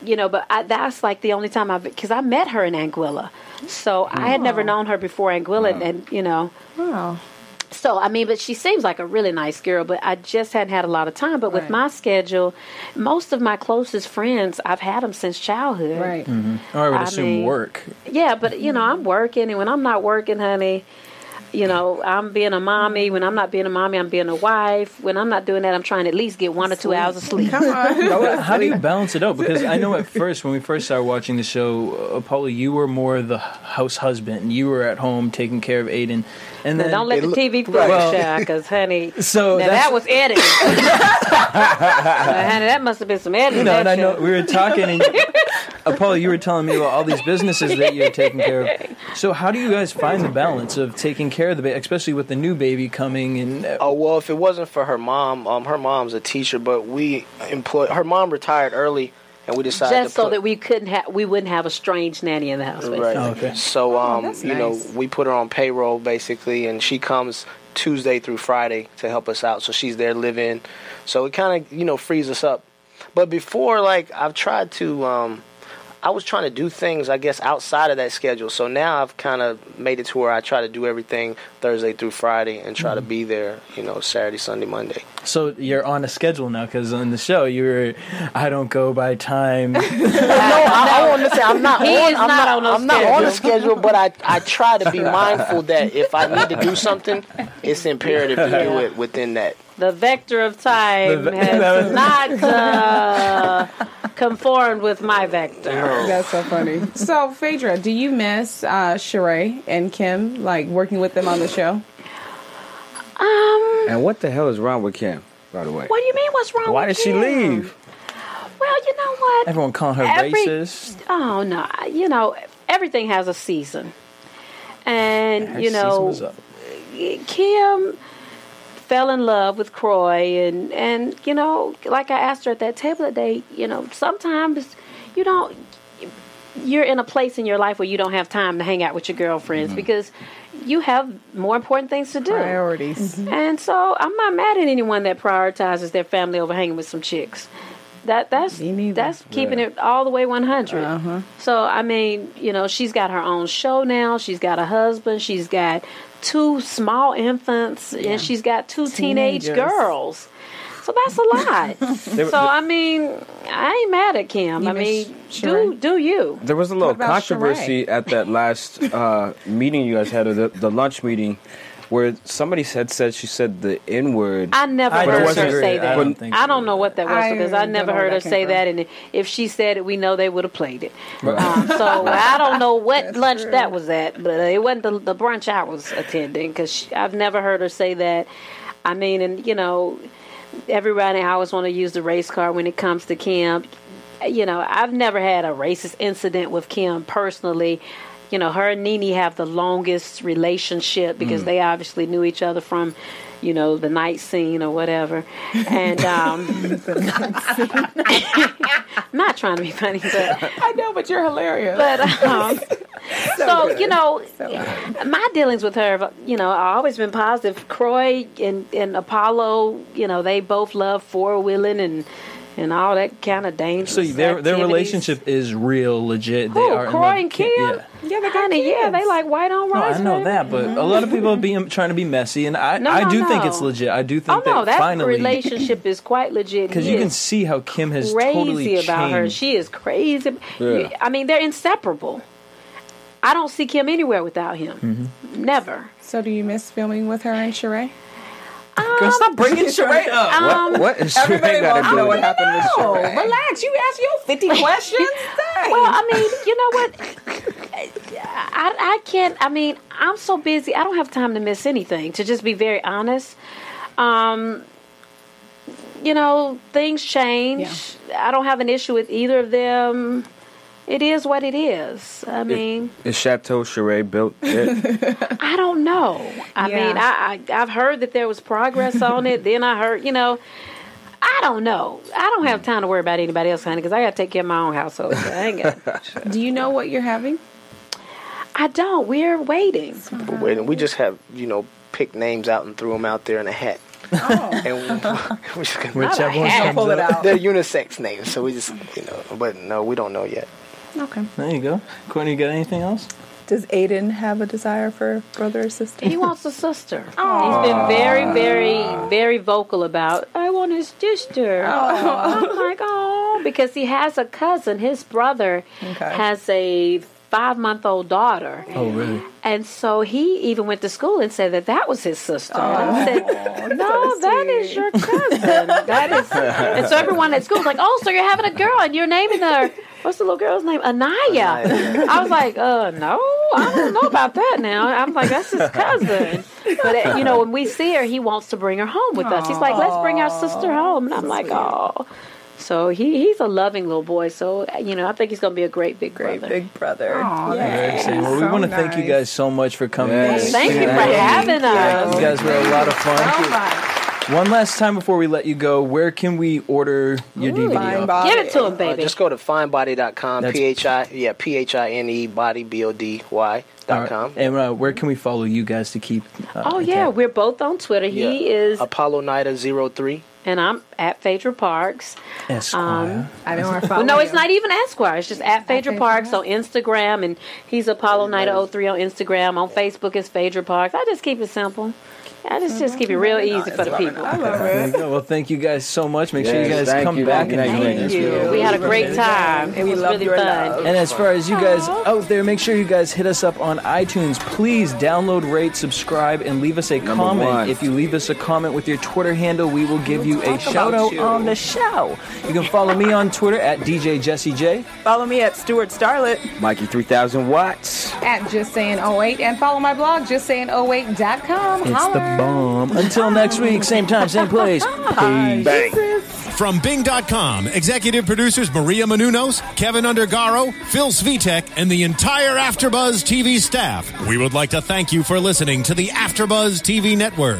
Speaker 5: you know, but I, that's like the only time I've because I met her in Anguilla, so I had never known her before Anguilla, and, and you know,
Speaker 3: Wow.
Speaker 5: So I mean, but she seems like a really nice girl, but I just hadn't had a lot of time. But with my schedule, most of my closest friends, I've had them since childhood.
Speaker 3: Right. Mm-hmm.
Speaker 2: or I would
Speaker 5: I
Speaker 2: assume
Speaker 5: mean-
Speaker 2: work.
Speaker 5: Yeah, but you know, I'm working, and when I'm not working, honey. You know, I'm being a mommy. When I'm not being a mommy, I'm being a wife. When I'm not doing that, I'm trying to at least get one or two hours of sleep.
Speaker 3: Come on.
Speaker 2: How do you balance it out? Because I know at first, when we first started watching the show, uh, Apollo, you were more the house husband. You were at home taking care of Ayden, and
Speaker 5: Now,
Speaker 2: then
Speaker 5: don't let the TV fool
Speaker 2: Well-
Speaker 5: you, because honey,
Speaker 2: So
Speaker 5: now that was editing. Now, honey, that must have been some editing.
Speaker 2: No,
Speaker 5: that
Speaker 2: and I know we were talking, and Apollo, you were telling me about all these businesses that you're taking care of. So, how do you guys find the balance of taking care of the baby, especially with the new baby coming? And uh,
Speaker 6: Oh well, if it wasn't for her mom, um, her mom's a teacher, but we employ her mom retired early, and we decided
Speaker 5: Just
Speaker 6: to
Speaker 5: so
Speaker 6: put,
Speaker 5: that we couldn't have, we wouldn't have a strange nanny in the house. basically.
Speaker 6: Right.
Speaker 2: Oh, okay.
Speaker 6: So um,
Speaker 3: that's
Speaker 6: you know, we put her on payroll basically, and she comes Tuesday through Friday to help us out. So she's there living. So it kind of you know frees us up. But before, like I've tried to, um, I was trying to do things I guess outside of that schedule. So now I've kind of made it to where I try to do everything Thursday through Friday and try to
Speaker 2: Mm-hmm.
Speaker 6: be there. You know, Saturday, Sunday, Monday.
Speaker 2: so you're on a schedule now because on the show you were, I don't go by time.
Speaker 6: no, I, I want to say I'm not
Speaker 5: He
Speaker 6: on.
Speaker 5: is
Speaker 6: I'm
Speaker 5: not
Speaker 6: not,
Speaker 5: on a
Speaker 6: I'm not on a
Speaker 5: schedule.
Speaker 6: schedule, but I I try to be mindful that if I need to do something, it's imperative to do it within that.
Speaker 5: The vector of time
Speaker 2: ve-
Speaker 5: has not uh, conformed with my vector.
Speaker 3: That's so funny. So, Phaedra, do you miss uh, Sheree and Kim, like working with them on the show?
Speaker 5: Um,
Speaker 4: And what the hell is wrong with Kim, by the way?
Speaker 5: what do you mean? What's wrong?
Speaker 4: Why
Speaker 5: with
Speaker 4: did she
Speaker 5: Kim?
Speaker 4: leave?
Speaker 5: Well, you know what?
Speaker 2: Everyone calling her
Speaker 5: Every-
Speaker 2: racist.
Speaker 5: Oh no, you know everything has a season, and
Speaker 2: Her
Speaker 5: you know. Kim fell in love with Kroy, and and you know, like I asked her at that table that day, you know, sometimes you don't. You're in a place in your life where you don't have time to hang out with your girlfriends because you have more important things to do.
Speaker 3: Priorities.
Speaker 5: And so I'm not mad at anyone that prioritizes their family over hanging with some chicks. That that's
Speaker 3: Me
Speaker 5: that's keeping it all the way 100.
Speaker 3: Uh-huh.
Speaker 5: So I mean, you know, she's got her own show now. She's got a husband. She's got two small infants, and she's got two teenage girls. So that's a lot. so I mean, I ain't mad at Kim.
Speaker 3: You
Speaker 5: I
Speaker 3: miss
Speaker 5: mean, do do you?
Speaker 4: There was a little
Speaker 3: about
Speaker 4: controversy at that last uh, meeting you guys had, or the, the lunch meeting, where somebody said said she said the N word.
Speaker 5: I never
Speaker 2: I
Speaker 5: heard her
Speaker 4: disagree.
Speaker 5: say
Speaker 4: I
Speaker 5: that.
Speaker 4: don't
Speaker 2: think
Speaker 5: I don't know what that was
Speaker 3: I
Speaker 5: because I never heard her say
Speaker 3: from.
Speaker 5: that, and if she said it, we know they would have played it. Um, so I don't know what lunch that was at, but it wasn't the, the brunch I was attending because I've never heard her say that. I mean, and you know, everybody always want to use the race card when it comes to Kim. You know, I've never had a racist incident with Kim personally. You know, her and Nene have the longest relationship because they obviously knew each other from, you know, the night scene or whatever. And um, I'm not trying to be funny, but
Speaker 3: I know, but you're hilarious.
Speaker 5: but um, so, you know, my dealings with her, you know, are always been positive. Kroy and, and Apollo, you know, they both love four wheeling and and all that kind of dangerous.
Speaker 2: So their their relationship is real legit. They
Speaker 5: Who,
Speaker 2: are Kroy
Speaker 5: and Kim?
Speaker 2: Yeah.
Speaker 3: yeah, they got
Speaker 5: Honey, yeah, they like white on
Speaker 2: No,
Speaker 5: rice.
Speaker 2: I know
Speaker 5: baby.
Speaker 2: that, but a lot of people are being trying to be messy, and I
Speaker 5: No,
Speaker 2: I
Speaker 5: no,
Speaker 2: do think it's legit. I do
Speaker 5: Oh
Speaker 2: think
Speaker 5: no,
Speaker 2: that
Speaker 5: that
Speaker 2: finally
Speaker 5: relationship is quite legit.
Speaker 2: because you can see how Kim has
Speaker 5: crazy
Speaker 2: totally
Speaker 5: about her. She is crazy.
Speaker 4: Yeah.
Speaker 5: I mean, they're inseparable. I don't see Kim anywhere without him.
Speaker 2: Mm-hmm.
Speaker 5: Never.
Speaker 3: So, do you miss filming with her and Sheree?
Speaker 2: Girl, stop bringing Sheree up.
Speaker 5: Um,
Speaker 4: what? What is
Speaker 7: Everybody
Speaker 4: Sheree got
Speaker 7: wants
Speaker 4: to
Speaker 7: to know
Speaker 4: do?
Speaker 7: what
Speaker 4: with
Speaker 7: happened with Sheree.
Speaker 3: relax. You asked your 50 questions.
Speaker 5: Well, I mean, you know what? I, I can't. I mean, I'm so busy. I don't have time to miss anything. To just be very honest, um, you know, things change. I don't have an issue with either of them. It is what it is. I mean,
Speaker 4: Is Chateau Sheree built it?
Speaker 5: I don't know. I
Speaker 3: Yeah.
Speaker 5: mean, I, I I've heard that there was progress on it. Then I heard, you know. I don't know. I don't have time to worry about anybody else, honey, because I got to take care of my own household. So I ain't got.
Speaker 3: do you know what you're having?
Speaker 5: I don't. We're waiting.
Speaker 6: We're waiting. We just have you know picked names out and threw them out there in a hat.
Speaker 3: Oh.
Speaker 6: and we, we just gonna,
Speaker 2: Whichever one
Speaker 3: pull it out.
Speaker 6: they're unisex names, so we just you know. But no, we don't know yet.
Speaker 3: Okay.
Speaker 2: There you go. Courtney, you got anything else?
Speaker 7: Does Ayden have a desire for brother or sister?
Speaker 5: He wants a sister. He's been very, very, very vocal about. I want his sister. I'm like, oh, because he has a cousin. His brother
Speaker 7: Okay.
Speaker 5: has a five-month-old daughter.
Speaker 2: Oh, really?
Speaker 5: And so he even went to school and said that that was his sister. And I said, no, that is your cousin. that is. And so everyone at school was like, oh, so you're having a girl and you're naming her. What's the little girl's name? Anaya.
Speaker 6: Anaya.
Speaker 5: I was like, uh, no, I don't know about that now. I'm like, that's his cousin. But, uh, you know, when we see her, he wants to bring her home with us. He's like, let's bring our sister home. And I'm like, oh. So he, he's a loving little boy. So you know, I think he's going to be a great big
Speaker 7: Great
Speaker 5: brother.
Speaker 7: big brother.
Speaker 3: Aw,
Speaker 7: Yeah.
Speaker 2: Very exciting. Well, we
Speaker 3: So
Speaker 2: want to thank you guys so much for coming.
Speaker 4: Yes.
Speaker 2: in.
Speaker 5: Thank you for
Speaker 4: Thank
Speaker 5: having us.
Speaker 2: You guys were a lot of fun.
Speaker 3: So much.
Speaker 2: One last time before we let you go, where can we order your DVD? Phine
Speaker 7: Body.
Speaker 5: Give it to him,
Speaker 6: Uh,
Speaker 5: baby.
Speaker 6: just go to phinebody.com.
Speaker 2: That's-
Speaker 6: P H I yeah P H I N E body B O D Y dot
Speaker 2: right.
Speaker 6: com.
Speaker 2: And uh, where can we follow you guys to keep? Uh,
Speaker 5: oh yeah,
Speaker 2: tap?
Speaker 5: we're both on Twitter.
Speaker 6: Yeah.
Speaker 5: He is,
Speaker 6: Apollo Nida 03.
Speaker 5: And I'm at Phaedra Parks.
Speaker 2: Esquire.
Speaker 5: Um,
Speaker 3: I don't want to
Speaker 5: Well, no, it's not even Esquire. It's just at Phaedra
Speaker 3: Phaedra
Speaker 5: Parks on Instagram, and he's Apollo Night 03 on Instagram. On Facebook, it's Phaedra Parks. I just keep it simple. I just just keep it real easy for the people.
Speaker 7: I love
Speaker 2: There you
Speaker 7: it.
Speaker 2: go. Well, thank you guys so much. Make sure you
Speaker 4: Yes,
Speaker 2: guys
Speaker 4: thank
Speaker 2: come
Speaker 4: you,
Speaker 2: back
Speaker 4: thank
Speaker 2: and
Speaker 4: you,
Speaker 2: hang
Speaker 4: thank
Speaker 2: with us.
Speaker 5: you. We had a great time. It
Speaker 7: We
Speaker 5: was really fun.
Speaker 7: love.
Speaker 2: And as far as you guys out oh, there, make sure you guys hit us up on iTunes. Please download, rate, subscribe, and leave us a
Speaker 4: Number
Speaker 2: comment.
Speaker 4: one.
Speaker 2: If you leave us a comment with your Twitter handle, we will give you a shout out
Speaker 7: you.
Speaker 2: on the show. You can follow me on Twitter at DJ Jesse J.
Speaker 7: Follow me at Stewart Starlet.
Speaker 4: Mykee 3000 watts.
Speaker 3: At Just Saying 08 and follow my blog, justsaying08.com.
Speaker 2: It's the
Speaker 3: Holla.
Speaker 2: Bomb. Until next week, same time, same place. Peace.
Speaker 4: Bang.
Speaker 1: From Bing.com, executive producers Maria Menounos, Keven Undergaro, Phil Svitek, and the entire Afterbuzz TV staff. We would like to thank you for listening to the Afterbuzz TV network.